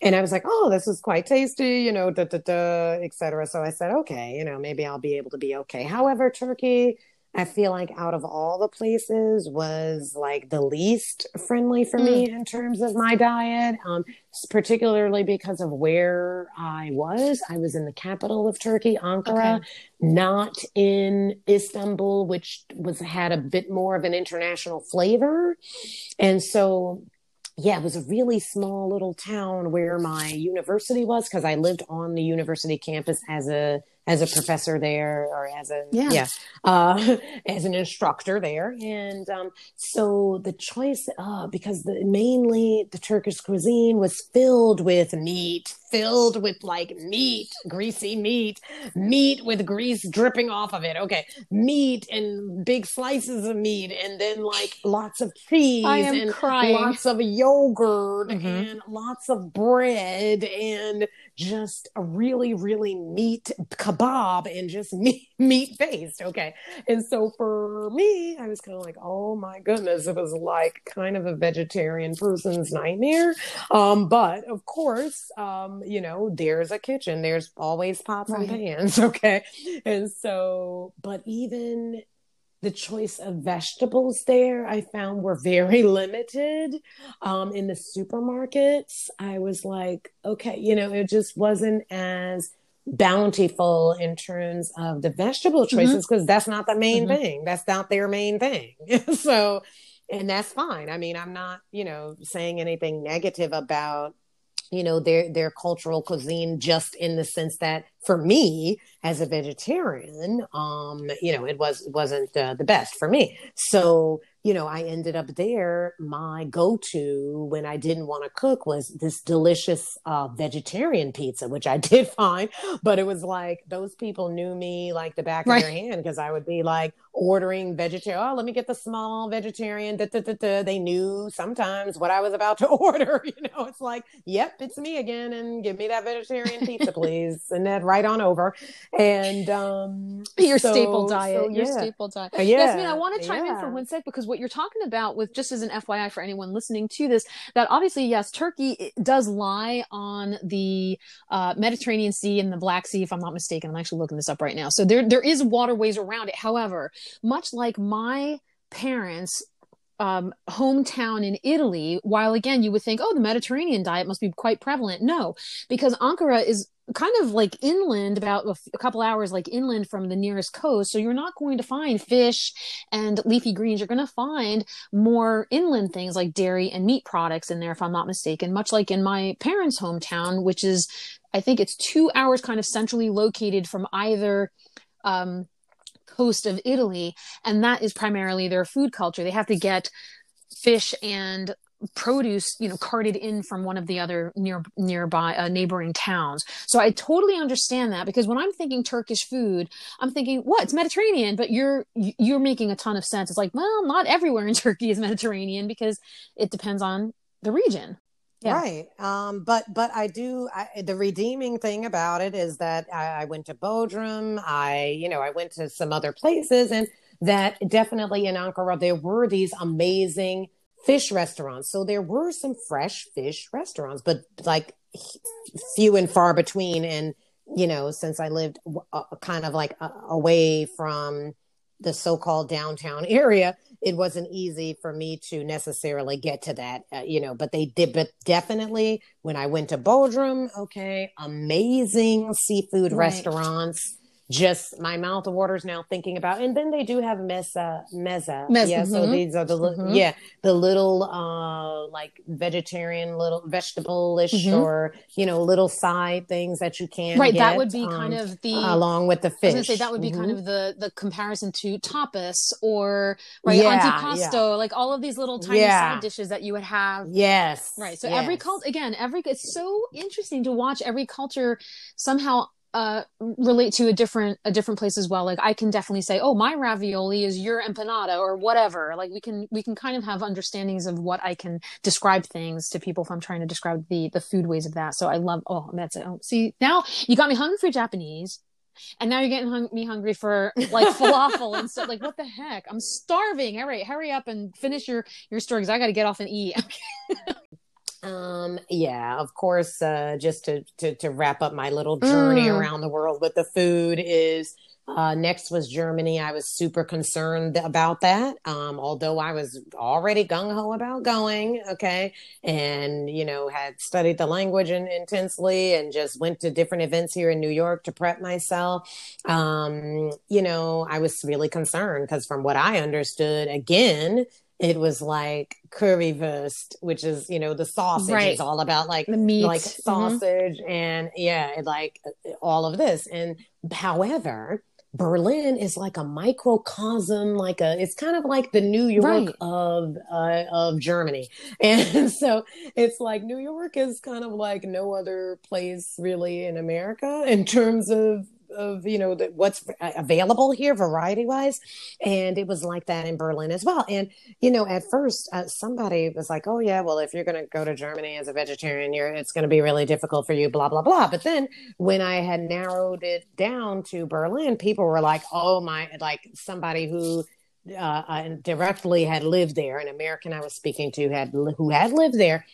And I was like, oh, this is quite tasty, you know, da da da, etc. So I said, okay, you know, maybe I'll be able to be okay. However, Turkey, I feel like out of all the places was like the least friendly for mm. me in terms of my diet, um, particularly because of where I was. I was in the capital of Turkey, Ankara, okay. not in Istanbul, which was had a bit more of an international flavor, and so yeah, it was a really small little town where my university was because I lived on the university campus as a as a professor there or as a yeah, yeah uh, as an instructor there and um, so the choice uh, because the mainly the turkish cuisine was filled with meat filled with like meat greasy meat meat with grease dripping off of it okay meat and big slices of meat and then like lots of cheese and crying. lots of yogurt mm-hmm. and lots of bread and just a really, really meat kebab and just meat, meat based. Okay. And so for me, I was kind of like, oh my goodness, it was like kind of a vegetarian person's nightmare. Um, but of course, um, you know, there's a kitchen, there's always pots right. and pans. Okay. And so, but even the choice of vegetables there I found were very limited. Um, in the supermarkets, I was like, okay, you know, it just wasn't as bountiful in terms of the vegetable mm-hmm. choices because mm-hmm. that's not the main mm-hmm. thing. That's not their main thing. so, and that's fine. I mean, I'm not, you know, saying anything negative about you know their their cultural cuisine just in the sense that for me as a vegetarian um you know it was wasn't uh, the best for me so you know, I ended up there. My go to when I didn't want to cook was this delicious uh, vegetarian pizza, which I did find. But it was like those people knew me like the back right. of their hand because I would be like ordering vegetarian. Oh, let me get the small vegetarian. Da, da, da, they knew sometimes what I was about to order. You know, it's like, yep, it's me again. And give me that vegetarian pizza, please. and then right on over. And um, your so, staple diet, so, yeah. your staple diet. Uh, yeah. Yes, I I want to chime yeah. in for one sec because what what you're talking about with just as an FYI for anyone listening to this, that obviously, yes, Turkey does lie on the uh, Mediterranean Sea and the Black Sea, if I'm not mistaken. I'm actually looking this up right now. So there, there is waterways around it. However, much like my parents um, hometown in Italy, while again you would think, oh, the Mediterranean diet must be quite prevalent. No, because Ankara is kind of like inland, about a, couple hours like inland from the nearest coast. So you're not going to find fish and leafy greens. You're going to find more inland things like dairy and meat products in there, if I'm not mistaken, much like in my parents' hometown, which is, I think it's two hours kind of centrally located from either. Um, coast of Italy, and that is primarily their food culture. They have to get fish and produce you know carted in from one of the other near nearby uh, neighboring towns so i totally understand that because when i'm thinking turkish food i'm thinking what it's mediterranean but you're you're making a ton of sense it's like well not everywhere in turkey is mediterranean because it depends on the region yeah. Right. Um, but but I do I, the redeeming thing about it is that I, I went to Bodrum. I you know I went to some other places, and that definitely in Ankara there were these amazing fish restaurants. So there were some fresh fish restaurants, but like few and far between. And you know, since I lived uh, kind of like uh, away from the so-called downtown area it wasn't easy for me to necessarily get to that uh, you know but they did but definitely when i went to bodrum okay amazing seafood right. restaurants just my mouth waters now thinking about. And then they do have mesa. Meza, yeah. So mhm. these are the li- Mhm. yeah the little uh like vegetarian little vegetable-ish Mhm. or you know little side things that you can right that would be um, kind of the along with the I fish. was gonna say that would be kind Mhm. of the the comparison to tapas or right Yeah, antipasto, like all of these little tiny Yeah. side dishes that you would have. yes. Right. So every yes. cult again, every it's so interesting to watch every culture somehow uh relate to a different a different place as well. Like I can definitely say, oh, my ravioli is your empanada or whatever. Like we can we can kind of have understandings of what I can describe things to people if I'm trying to describe the the food ways of that. So I love oh that's it. Oh, see now you got me hungry for Japanese. And now you're getting hung- me hungry for like falafel and stuff. Like, what the heck? I'm starving. All right, hurry up and finish your your story because I got to get off and eat. Um, yeah, of course, uh, just to, to, to wrap up my little journey Mm. around the world with the food is, uh, next was Germany. I was super concerned about that. Um, although I was already gung ho about going. Okay. And, you know, had studied the language in, intensely and just went to different events here in New York to prep myself. Um, you know, I was really concerned because from what I understood, again, it was like currywurst, which is you know the sausage Right. is all about like the meat, like Mhm. sausage and yeah, it like all of this. And however, Berlin is like a microcosm, like a it's kind of like the New York Right. of uh, of Germany, and so it's like New York is kind of like no other place really in America in terms of of you know the, what's available here variety wise and it was like that in berlin as well. And you know at first uh, somebody was like oh yeah well if you're going to go to germany as a vegetarian you're it's going to be really difficult for you blah blah blah. But then when i had narrowed it down to berlin people were like oh my like somebody who uh, uh, directly had lived there an american i was speaking to had who had lived there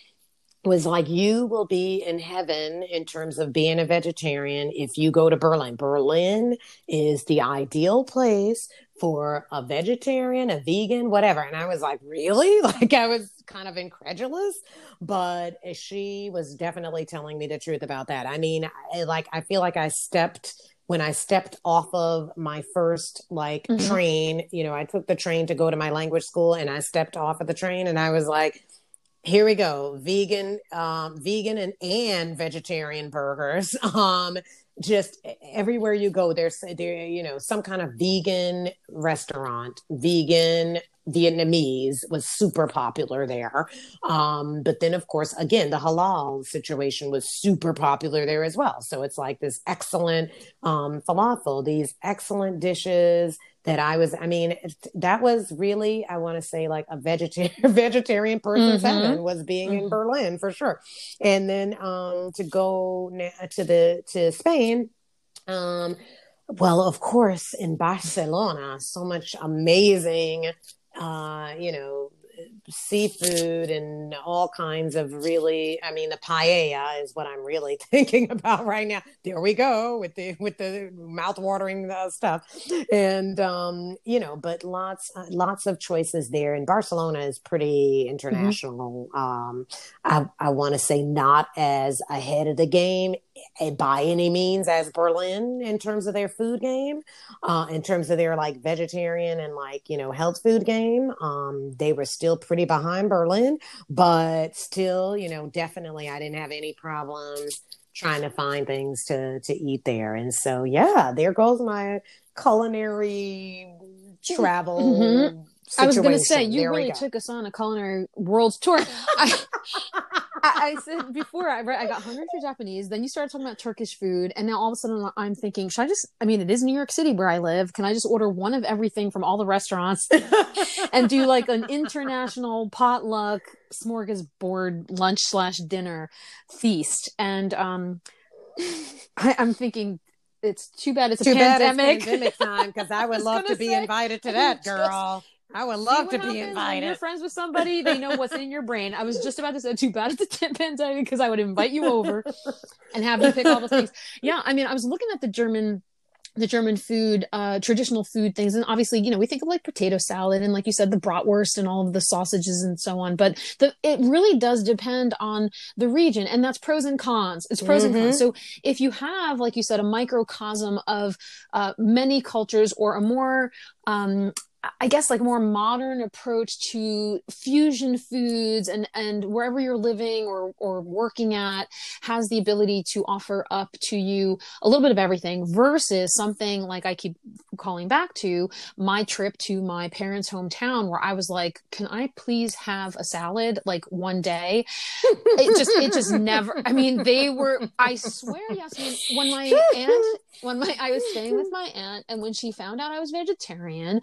was like you will be in heaven in terms of being a vegetarian if you go to Berlin. Berlin is the ideal place for a vegetarian, a vegan, whatever. And I was like, really? Like I was kind of incredulous, but she was definitely telling me the truth about that. I mean, I, like I feel like I stepped when I stepped off of my first like Mhm. train, you know, I took the train to go to my language school and I stepped off of the train and I was like, here we go. Vegan um vegan and and vegetarian burgers. Um just everywhere you go there's there you know some kind of vegan restaurant vegan vietnamese was super popular there um but then of course again the halal situation was super popular there as well so it's like this excellent um falafel these excellent dishes that I was, I mean, that was really, I want to say, like a vegetarian vegetarian person's Mhm. heaven was being in Mhm. Berlin for sure. And then um, to go na- to the to Spain, um, well, of course, in Barcelona, so much amazing, uh, you know, seafood and all kinds of really i mean the paella is what i'm really thinking about right now. There we go with the with the mouth watering uh, stuff. And um you know but lots uh, lots of choices there. And barcelona is pretty international. Um i i want to say not as ahead of the game eh, by any means as berlin in terms of their food game. Uh in terms of their like vegetarian and like you know health food game. Um they were still pretty behind berlin but still you know definitely i didn't have any problems trying to find things to to eat there and so yeah there goes my culinary travel Mhm. I was going to say, you There really took us on a culinary world tour. I, I, I said before, I, I got hungry for Japanese. Then you started talking about Turkish food. And now all of a sudden I'm thinking, should I just, I mean, it is New York City where I live. Can I just order one of everything from all the restaurants and do like an international potluck smorgasbord lunch slash dinner feast? And um, I, I'm thinking, it's too bad it's a Too bad pandemic. it's pandemic time because I would love to be say, invited to that, just- girl. I would love to be invited. You're friends with somebody, they know what's in your brain. I was just about to say, too bad it's a pandemic because I would invite you over and have you pick all the things. Yeah, I mean, I was looking at the German the German food, uh, traditional food things. And obviously, you know, we think of like potato salad and like you said, the bratwurst and all of the sausages and so on. But the, it really does depend on the region and that's pros and cons. It's pros mm-hmm. and cons. Mm-hmm. So if you have, like you said, a microcosm of uh, many cultures or a more um, I guess like more modern approach to fusion foods and and wherever you're living or or working at has the ability to offer up to you a little bit of everything versus something like I keep calling back to my trip to my parents' hometown where I was like, can I please have a salad like one day? it just it just never I mean they were I swear Yasmeen when my aunt when my I was staying with my aunt and when she found out I was vegetarian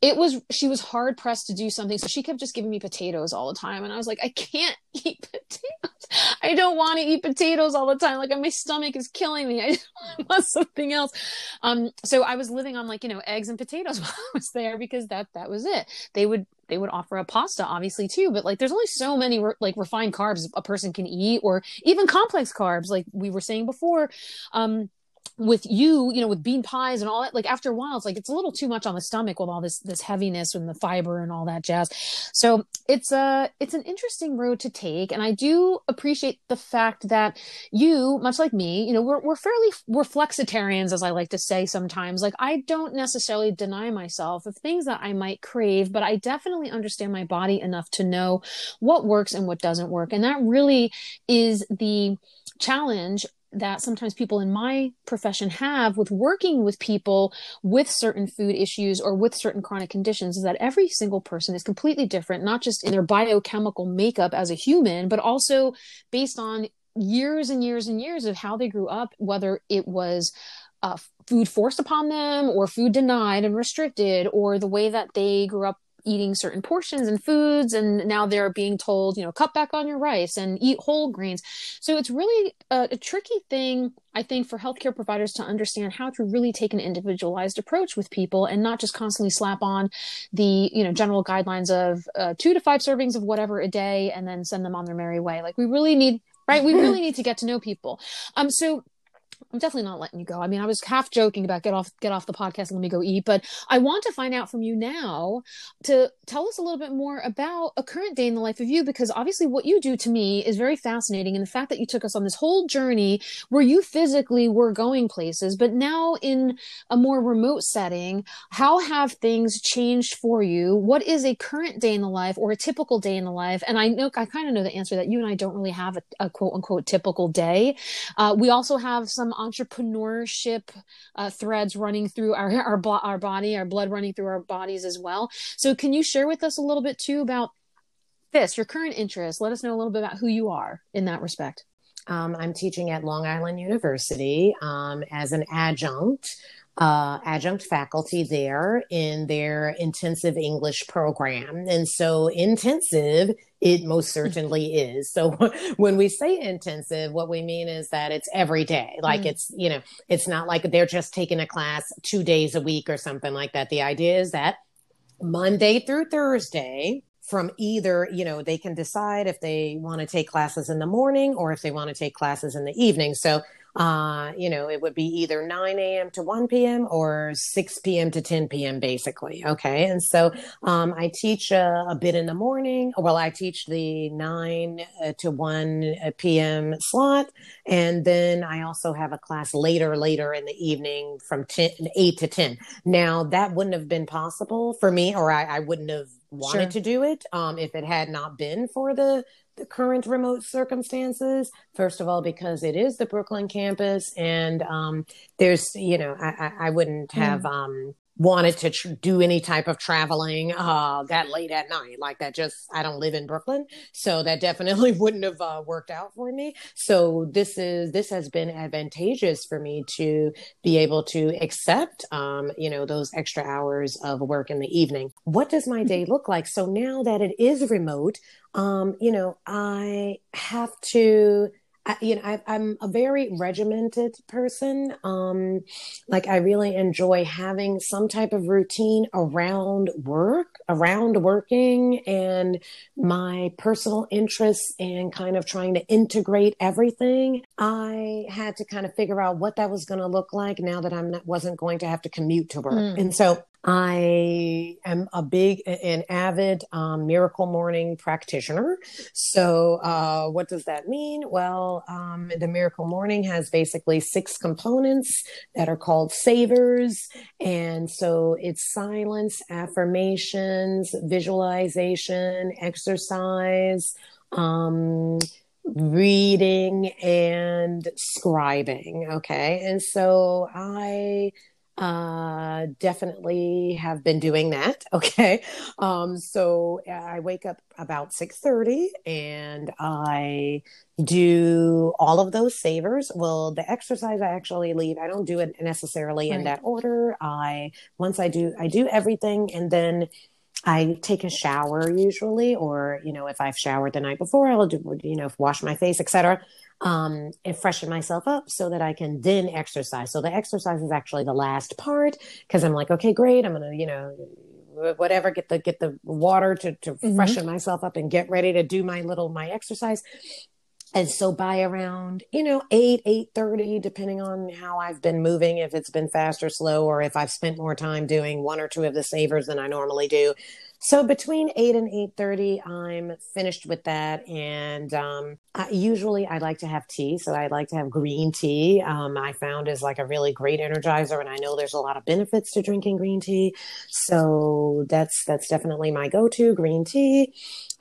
it was she was hard pressed to do something. So she kept just giving me potatoes all the time. And i was like i can't eat potatoes. I don't want to eat potatoes all the time. Like my stomach is killing me. I want something else. Um so i was living on like you know eggs and potatoes while i was there because that that was it. They would they would offer a pasta obviously too but like there's only so many re- like refined carbs a person can eat or even complex carbs like we were saying before. Um with you, you know, with bean pies and all that, like after a while, it's like it's a little too much on the stomach with all this this heaviness and the fiber and all that jazz. So it's a it's an interesting road to take, and I do appreciate the fact that you, much like me, you know, we're we're fairly we're flexitarians, as I like to say sometimes. Like I don't necessarily deny myself of things that I might crave, but I definitely understand my body enough to know what works and what doesn't work, and that really is the challenge that sometimes people in my profession have with working with people with certain food issues or with certain chronic conditions is that every single person is completely different, not just in their biochemical makeup as a human, but also based on years and years and years of how they grew up, whether it was uh, food forced upon them or food denied and restricted, or the way that they grew up eating certain portions and foods and now they're being told you know cut back on your rice and eat whole grains. So it's really a, a, tricky thing i think for healthcare providers to understand how to really take an individualized approach with people and not just constantly slap on the you know general guidelines of uh, two to five servings of whatever a day and then send them on their merry way. Like we really need right? We really need to get to know people. Um so I'm definitely not letting you go. I mean, I was half joking about get off get off the podcast and let me go eat, but I want to find out from you now to tell us a little bit more about a current day in the life of you because obviously what you do to me is very fascinating and the fact that you took us on this whole journey where you physically were going places, but now in a more remote setting, how have things changed for you? What is a current day in the life or a typical day in the life? And I know I kind of know the answer that you and I don't really have a, a quote unquote typical day. Uh, we also have some entrepreneurship uh, threads running through our our, our body, our blood running through our bodies as well. So, can you share with us a little bit too about this, your current interest? Let us know a little bit about who you are in that respect. Um, I'm teaching at Long Island University um, as an adjunct uh, adjunct faculty there in their intensive English program. And so, intensive, it most certainly is. So, when we say intensive, what we mean is that it's every day. Like, mm. it's, you know, it's not like they're just taking a class two days a week or something like that. The idea is that Monday through Thursday, from either, you know, they can decide if they want to take classes in the morning or if they want to take classes in the evening. So uh, you know, it would be either 9 a.m. to 1 p.m. or 6 p.m. to 10 p.m. basically. Okay. And so um, I teach a, a, bit in the morning. Well, I teach the 9 uh, to 1 uh, p.m. slot. And then I also have a class later, later in the evening from 10, 8 to 10. Now, that wouldn't have been possible for me, or I, I wouldn't have wanted sure. to do it um, if it had not been for the the current remote circumstances. First of all, because it is the Brooklyn campus, and um, there's, you know, I, I, I wouldn't have mm. um, wanted to tr- do any type of traveling uh, that late at night. Like that, just I don't live in Brooklyn, so that definitely wouldn't have uh, worked out for me. So this is this has been advantageous for me to be able to accept, um, you know, those extra hours of work in the evening. What does my day look like? So now that it is remote, um, you know, I have to I, you know, I, am a very regimented person. Um, like I really enjoy having some type of routine around work, around working, and my personal interests, and kind of trying to integrate everything. I had to kind of figure out what that was going to look like now that I'm not, wasn't going to have to commute to work, mm. and so I am a big and avid um, miracle morning practitioner. So, uh, what does that mean? Well, um, the miracle morning has basically six components that are called savers. And so it's silence, affirmations, visualization, exercise, um, reading, and scribing. Okay. And so I uh definitely have been doing that okay? Um so i wake up about 6:30 and i do all of those savers. Well the exercise i actually leave i don't do it necessarily right. in that order. I once i do i do everything and then I take a shower usually, or you know, if I've showered the night before, I'll do you know, wash my face, etc um, and freshen myself up so that I can then exercise. So the exercise is actually the last part because I'm like, okay, great. I'm gonna, you know, whatever, get the get the water to to mm-hmm. freshen myself up and get ready to do my little my exercise. And so by around, you know, eight, eight thirty, depending on how I've been moving, if it's been fast or slow, or if I've spent more time doing one or two of the savers than I normally do, so between eight and eight thirty, I'm finished with that, and um, I, usually I like to have tea. So I like to have green tea. Um, I found is like a really great energizer, and I know there's a lot of benefits to drinking green tea. So that's that's definitely my go-to green tea.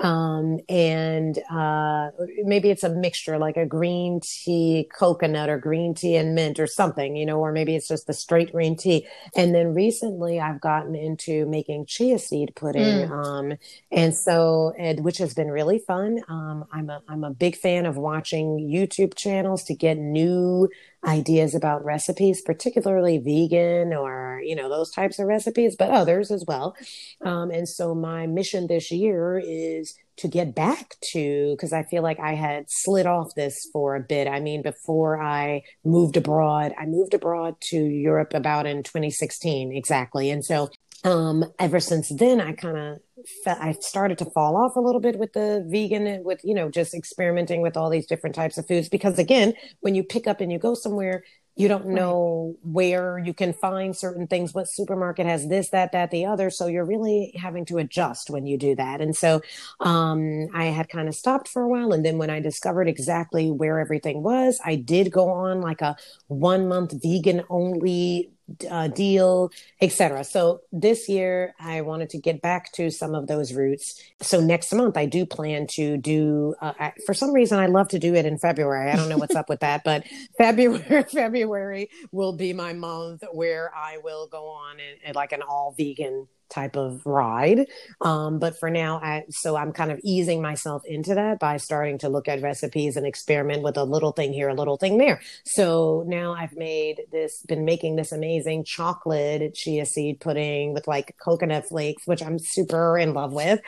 Um, and uh, maybe it's a mixture like a green tea coconut or green tea and mint or something, you know, or maybe it's just the straight green tea. And then recently I've gotten into making chia seed pudding Mm. Um, and so, and, which has been really fun. Um, I'm a, I'm a big fan of watching YouTube channels to get new ideas about recipes, particularly vegan or, you know, those types of recipes, but others as well. Um, and so my mission this year is to get back to, because I feel like I had slid off this for a bit. I mean, before I moved abroad, I moved abroad to Europe about in 2016, exactly. And so um, ever since then, I kind of I started to fall off a little bit with the vegan with you know just experimenting with all these different types of foods. Because again, when you pick up and you go somewhere, you don't know right. where you can find certain things what supermarket has this that that the other. So you're really having to adjust when you do that. And so um, i had kind of stopped for a while. And then when i discovered exactly where everything was i did go on like a one month vegan only uh, deal, etc. So this year I wanted to get back to some of those roots. So next month I do plan to do. Uh, I, for some reason I love to do it in February. I don't know what's up with that, but February February will be my month where I will go on and, and like an all vegan type of ride. Um, but for now, I, so I'm kind of easing myself into that by starting to look at recipes and experiment with a little thing here, a little thing there. So now I've made this, been making this amazing chocolate chia seed pudding with like coconut flakes, which I'm super in love with.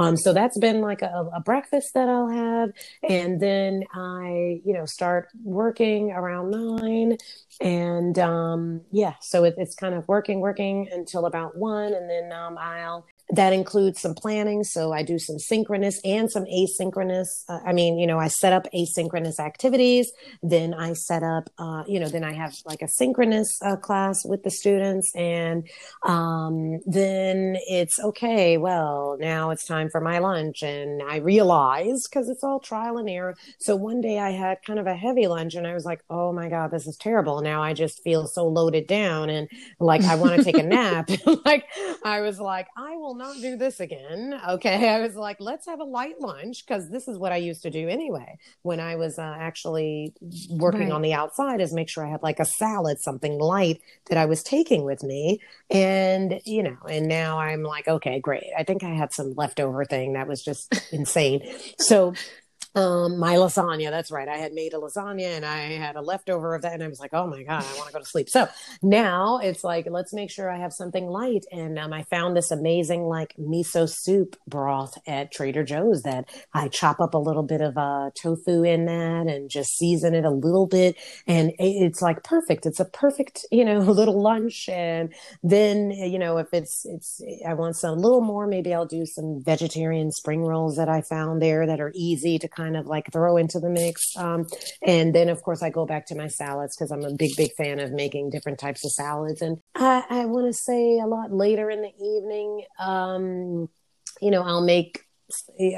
Um, so that's been like a, a breakfast that I'll have. And then I, you know, start working around nine. And um, yeah, so it, it's kind of working, working until about one. And then um, I'll that includes some planning. So I do some synchronous and some asynchronous. Uh, I mean, you know, I set up asynchronous activities. Then I set up, uh, you know, then I have like a synchronous uh, class with the students. And um, then it's okay. Well, now it's time for my lunch. And I realize because it's all trial and error. So one day I had kind of a heavy lunch and I was like, oh my God, this is terrible. Now I just feel so loaded down and like I want to take a nap. like I was like, I will not do this again. Okay. I was like, let's have a light lunch because this is what I used to do anyway when I was uh, actually working right. on the outside is make sure I had like a salad, something light that I was taking with me. And, you know, and now I'm like, okay, great. I think I had some leftover thing that was just insane. So um, my lasagna. That's right. I had made a lasagna and I had a leftover of that. And I was like, oh my God, I want to go to sleep. So now it's like, let's make sure I have something light. And um, I found this amazing like miso soup broth at Trader Joe's that I chop up a little bit of uh, tofu in that and just season it a little bit. And it's like perfect. It's a perfect, you know, little lunch. And then, you know, if it's, it's, I want some a little more, maybe I'll do some vegetarian spring rolls that I found there that are easy to kind of like throw into the mix. Um, and then, of course, I go back to my salads because I'm a big, big fan of making different types of salads. And I, I want to say a lot later in the evening, um, you know, I'll make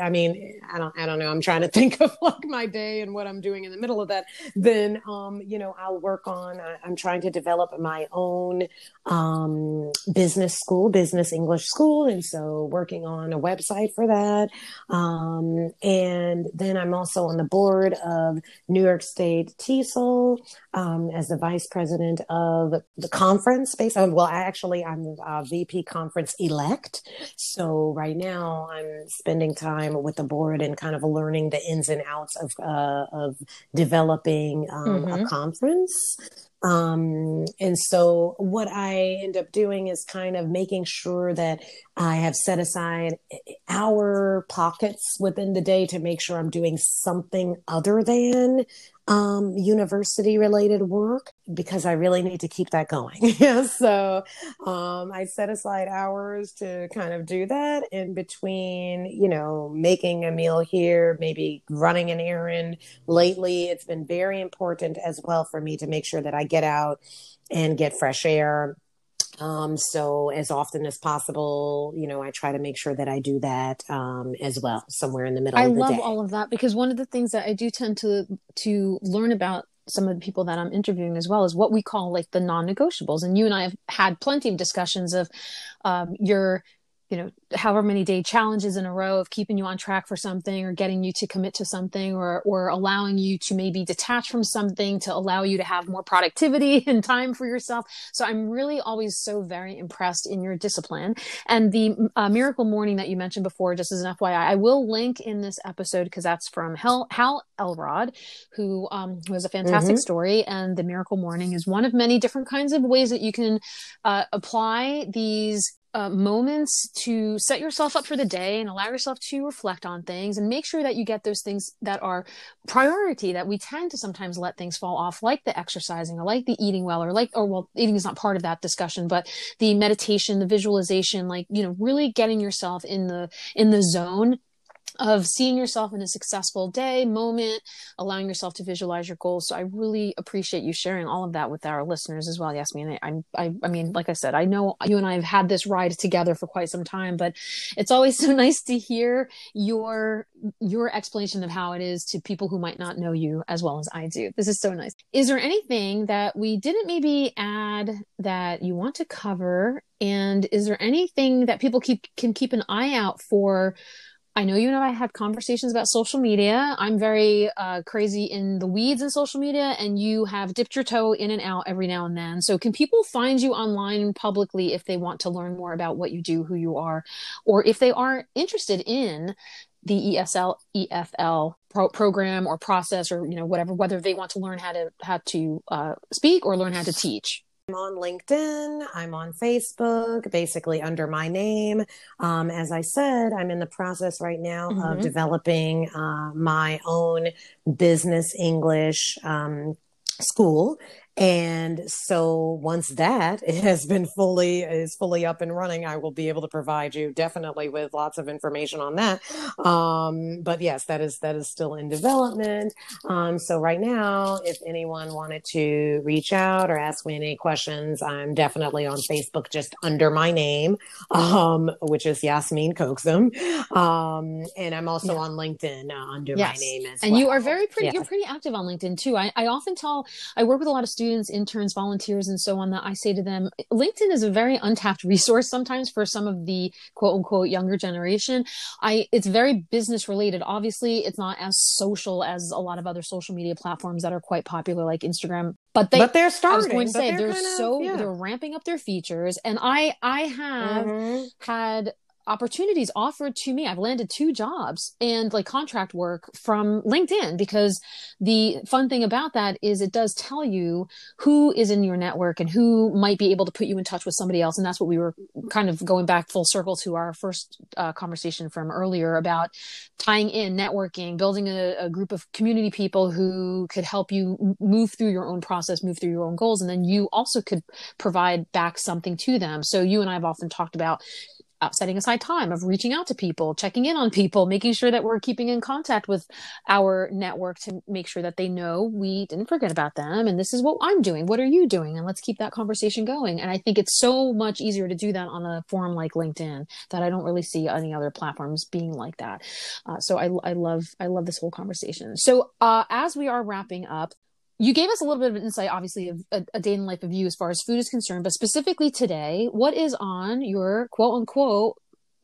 I mean, I don't, I don't know. I'm trying to think of like my day and what I'm doing in the middle of that. Then, um, you know, I'll work on. I, am trying to develop my own um, business school, business English school, and so working on a website for that. Um, and then I'm also on the board of New York State TESOL um, as the vice president of the conference. Based on, well, actually, I'm a VP conference elect. So right now, I'm spending spending time with the board and kind of learning the ins and outs of uh, of developing um, mm-hmm. a conference. Um, and so what I end up doing is kind of making sure that I have set aside hour pockets within the day to make sure I'm doing something other than um, university related work because I really need to keep that going. so um, I set aside hours to kind of do that in between, you know, making a meal here, maybe running an errand. Lately, it's been very important as well for me to make sure that I get out and get fresh air um, so as often as possible, you know, I try to make sure that I do that um, as well, somewhere in the middle. I of love day. all of that because one of the things that I do tend to to learn about some of the people that I'm interviewing as well is what we call like the non-negotiables. And you and I have had plenty of discussions of um, your you know however many day challenges in a row of keeping you on track for something or getting you to commit to something or or allowing you to maybe detach from something to allow you to have more productivity and time for yourself. So i'm really always so very impressed in your discipline. And the uh, miracle morning that you mentioned before just as an fyi i will link in this episode because that's from hal, hal elrod who um, who has a fantastic mm-hmm. story. And the miracle morning is one of many different kinds of ways that you can uh, apply these uh, moments to set yourself up for the day and allow yourself to reflect on things and make sure that you get those things that are priority that we tend to sometimes let things fall off like the exercising or like the eating well or like or well eating is not part of that discussion but the meditation the visualization like you know really getting yourself in the in the zone of seeing yourself in a successful day moment allowing yourself to visualize your goals. So i really appreciate you sharing all of that with our listeners as well Yes, yasmeen. I, I i mean like i said i know you and i have had this ride together for quite some time but it's always so nice to hear your your explanation of how it is to people who might not know you as well as i do. This is so nice. Is there anything that we didn't maybe add that you want to cover? And is there anything that people keep can keep an eye out for I know you and I have conversations about social media. I'm very uh, crazy in the weeds in social media, and you have dipped your toe in and out every now and then. So, can people find you online publicly if they want to learn more about what you do, who you are, or if they are interested in the ESL EFL pro- program or process, or you know whatever, whether they want to learn how to how to uh, speak or learn how to teach? I'm on LinkedIn. I'm on Facebook, basically under my name. Um, as I said, I'm in the process right now mm-hmm. of developing uh, my own business English um, school and so once that has been fully is fully up and running i will be able to provide you definitely with lots of information on that um, but yes that is that is still in development um, so right now if anyone wanted to reach out or ask me any questions i'm definitely on facebook just under my name um, which is yasmeen Coxum. Um, and i'm also yeah. on linkedin uh, under yes. my name as and well. you are very pretty you're pretty active on linkedin too I, I often tell i work with a lot of students students, interns, volunteers, and so on that I say to them, LinkedIn is a very untapped resource sometimes for some of the quote unquote younger generation. I, it's very business related. Obviously, it's not as social as a lot of other social media platforms that are quite popular, like Instagram. But they, but they're starting. I was going to say they're, they're kind of, so yeah. they're ramping up their features, and I I have mm-hmm. had opportunities offered to me. I've landed two jobs and like contract work from LinkedIn because the fun thing about that is it does tell you who is in your network and who might be able to put you in touch with somebody else. And that's what we were kind of going back full circle to our first uh, conversation from earlier about tying in networking, building a, a group of community people who could help you move through your own process, move through your own goals. And then you also could provide back something to them. So you and I have often talked about setting aside time of reaching out to people, checking in on people, making sure that we're keeping in contact with our network to make sure that they know we didn't forget about them and this is what I'm doing. What are you doing? And let's keep that conversation going. And I think it's so much easier to do that on a forum like LinkedIn that I don't really see any other platforms being like that. Uh, so I, I love I love this whole conversation. So uh, as we are wrapping up, you gave us a little bit of insight, obviously, of a, a, day in the life of you as far as food is concerned, but specifically today, what is on your quote unquote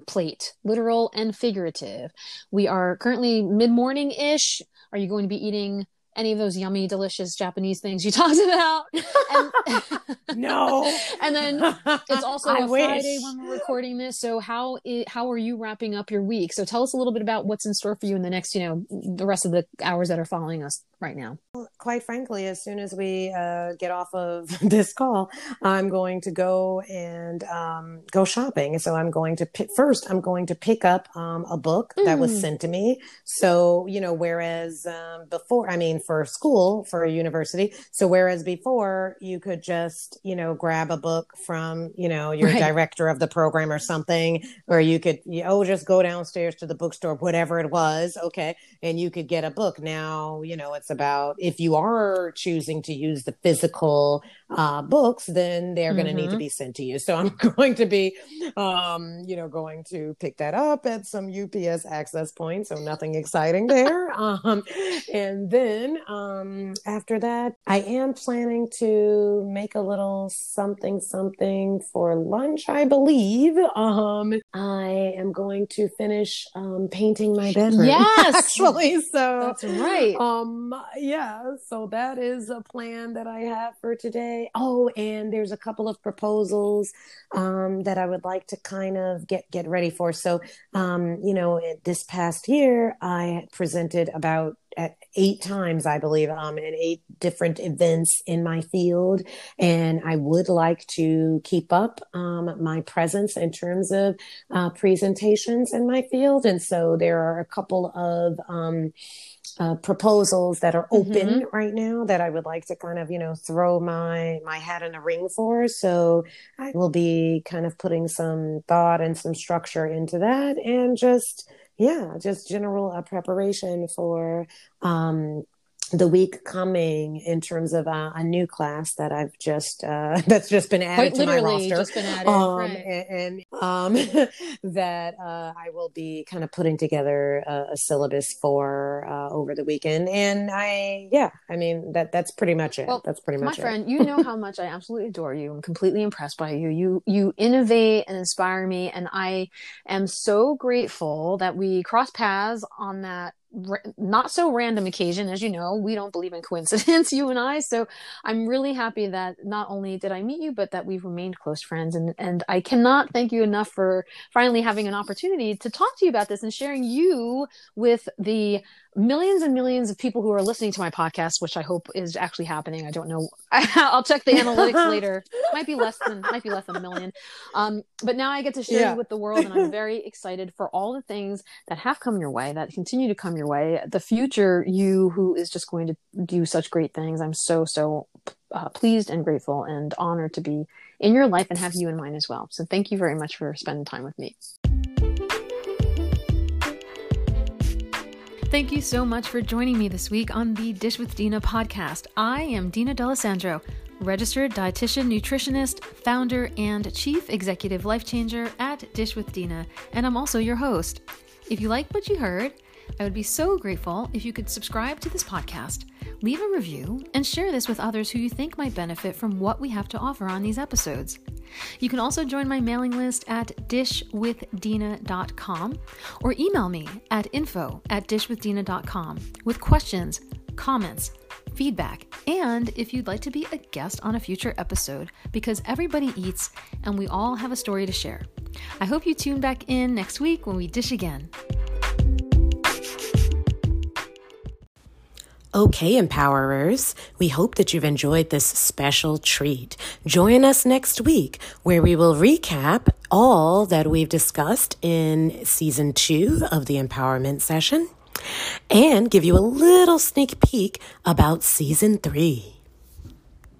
plate, literal and figurative? We are currently mid morning ish. Are you going to be eating any of those yummy, delicious Japanese things you talked about. And, no. and then it's also I a wish. Friday when we're recording this. So how is, how are you wrapping up your week? So tell us a little bit about what's in store for you in the next, you know, the rest of the hours that are following us right now. Quite frankly, as soon as we uh, get off of this call, I'm going to go and um, go shopping. So I'm going to pick, first. I'm going to pick up um, a book mm. that was mm. sent to me. So you know, whereas um, before, I mean, for school for a university. So whereas before you could just, you know, grab a book from, you know, your right. director of the program or something, or you could, you, oh, just go downstairs to the bookstore, whatever it was. Okay. And you could get a book. Now, you know, it's about if you are choosing to use the physical uh, books, then they're going to mm-hmm. need to be sent to you. So I'm going to be, um, you know, going to pick that up at some UPS access point. So nothing exciting there. um, and then um, after that, I am planning to make a little something, something for lunch, I believe. Um, I am going to finish um, painting my bedroom. Yes, actually. So that's right. Um, yeah. So that is a plan that I have for today. Oh, and there's a couple of proposals um, that I would like to kind of get get ready for. So, um, you know, this past year I presented about at eight times, I believe, um, in eight different events in my field. And I would like to keep up um, my presence in terms of uh, presentations in my field. And so there are a couple of um, uh, proposals that are open mm-hmm. right now that I would like to kind of, you know, throw my my hat in a ring for. So I will be kind of putting some thought and some structure into that, and just yeah, just general uh, preparation for um, the week coming in terms of uh, a new class that I've just uh, that's just been added Quite to my roster. Just been added, um, right. and, and um, that uh, I will be kind of putting together a, a syllabus for uh, over the weekend. And I, yeah, I mean that that's pretty much it. Well, that's pretty much my friend. You know how much I absolutely adore you. I'm completely impressed by you. You you innovate and inspire me, and I am so grateful that we cross paths on that not so random occasion as you know we don't believe in coincidence you and i so i'm really happy that not only did i meet you but that we've remained close friends and and i cannot thank you enough for finally having an opportunity to talk to you about this and sharing you with the millions and millions of people who are listening to my podcast, which I hope is actually happening. I don't know. I'll check the analytics later. Might be less than might be less than a million. Um, but now I get to share yeah. you with the world, and I'm very excited for all the things that have come your way, that continue to come your way. The future you, who is just going to do such great things. I'm so so uh, pleased and grateful and honored to be in your life and have you in mine as well. So thank you very much for spending time with me. Thank you so much for joining me this week on the Dish with Dina podcast. I am Dina D'Alessandro, registered dietitian, nutritionist, founder, and chief executive life changer at Dish with Dina, and I'm also your host. If you like what you heard, I would be so grateful if you could subscribe to this podcast, leave a review, and share this with others who you think might benefit from what we have to offer on these episodes. You can also join my mailing list at dishwithdina.com or email me at info at dishwithdina.com with questions, comments, feedback and if you'd like to be a guest on a future episode, because everybody eats and we all have a story to share. I hope you tune back in next week when we dish again. Okay, Empowerers, we hope that you've enjoyed this special treat. Join us next week where we will recap all that we've discussed in season two of the empowerment session and give you a little sneak peek about season three.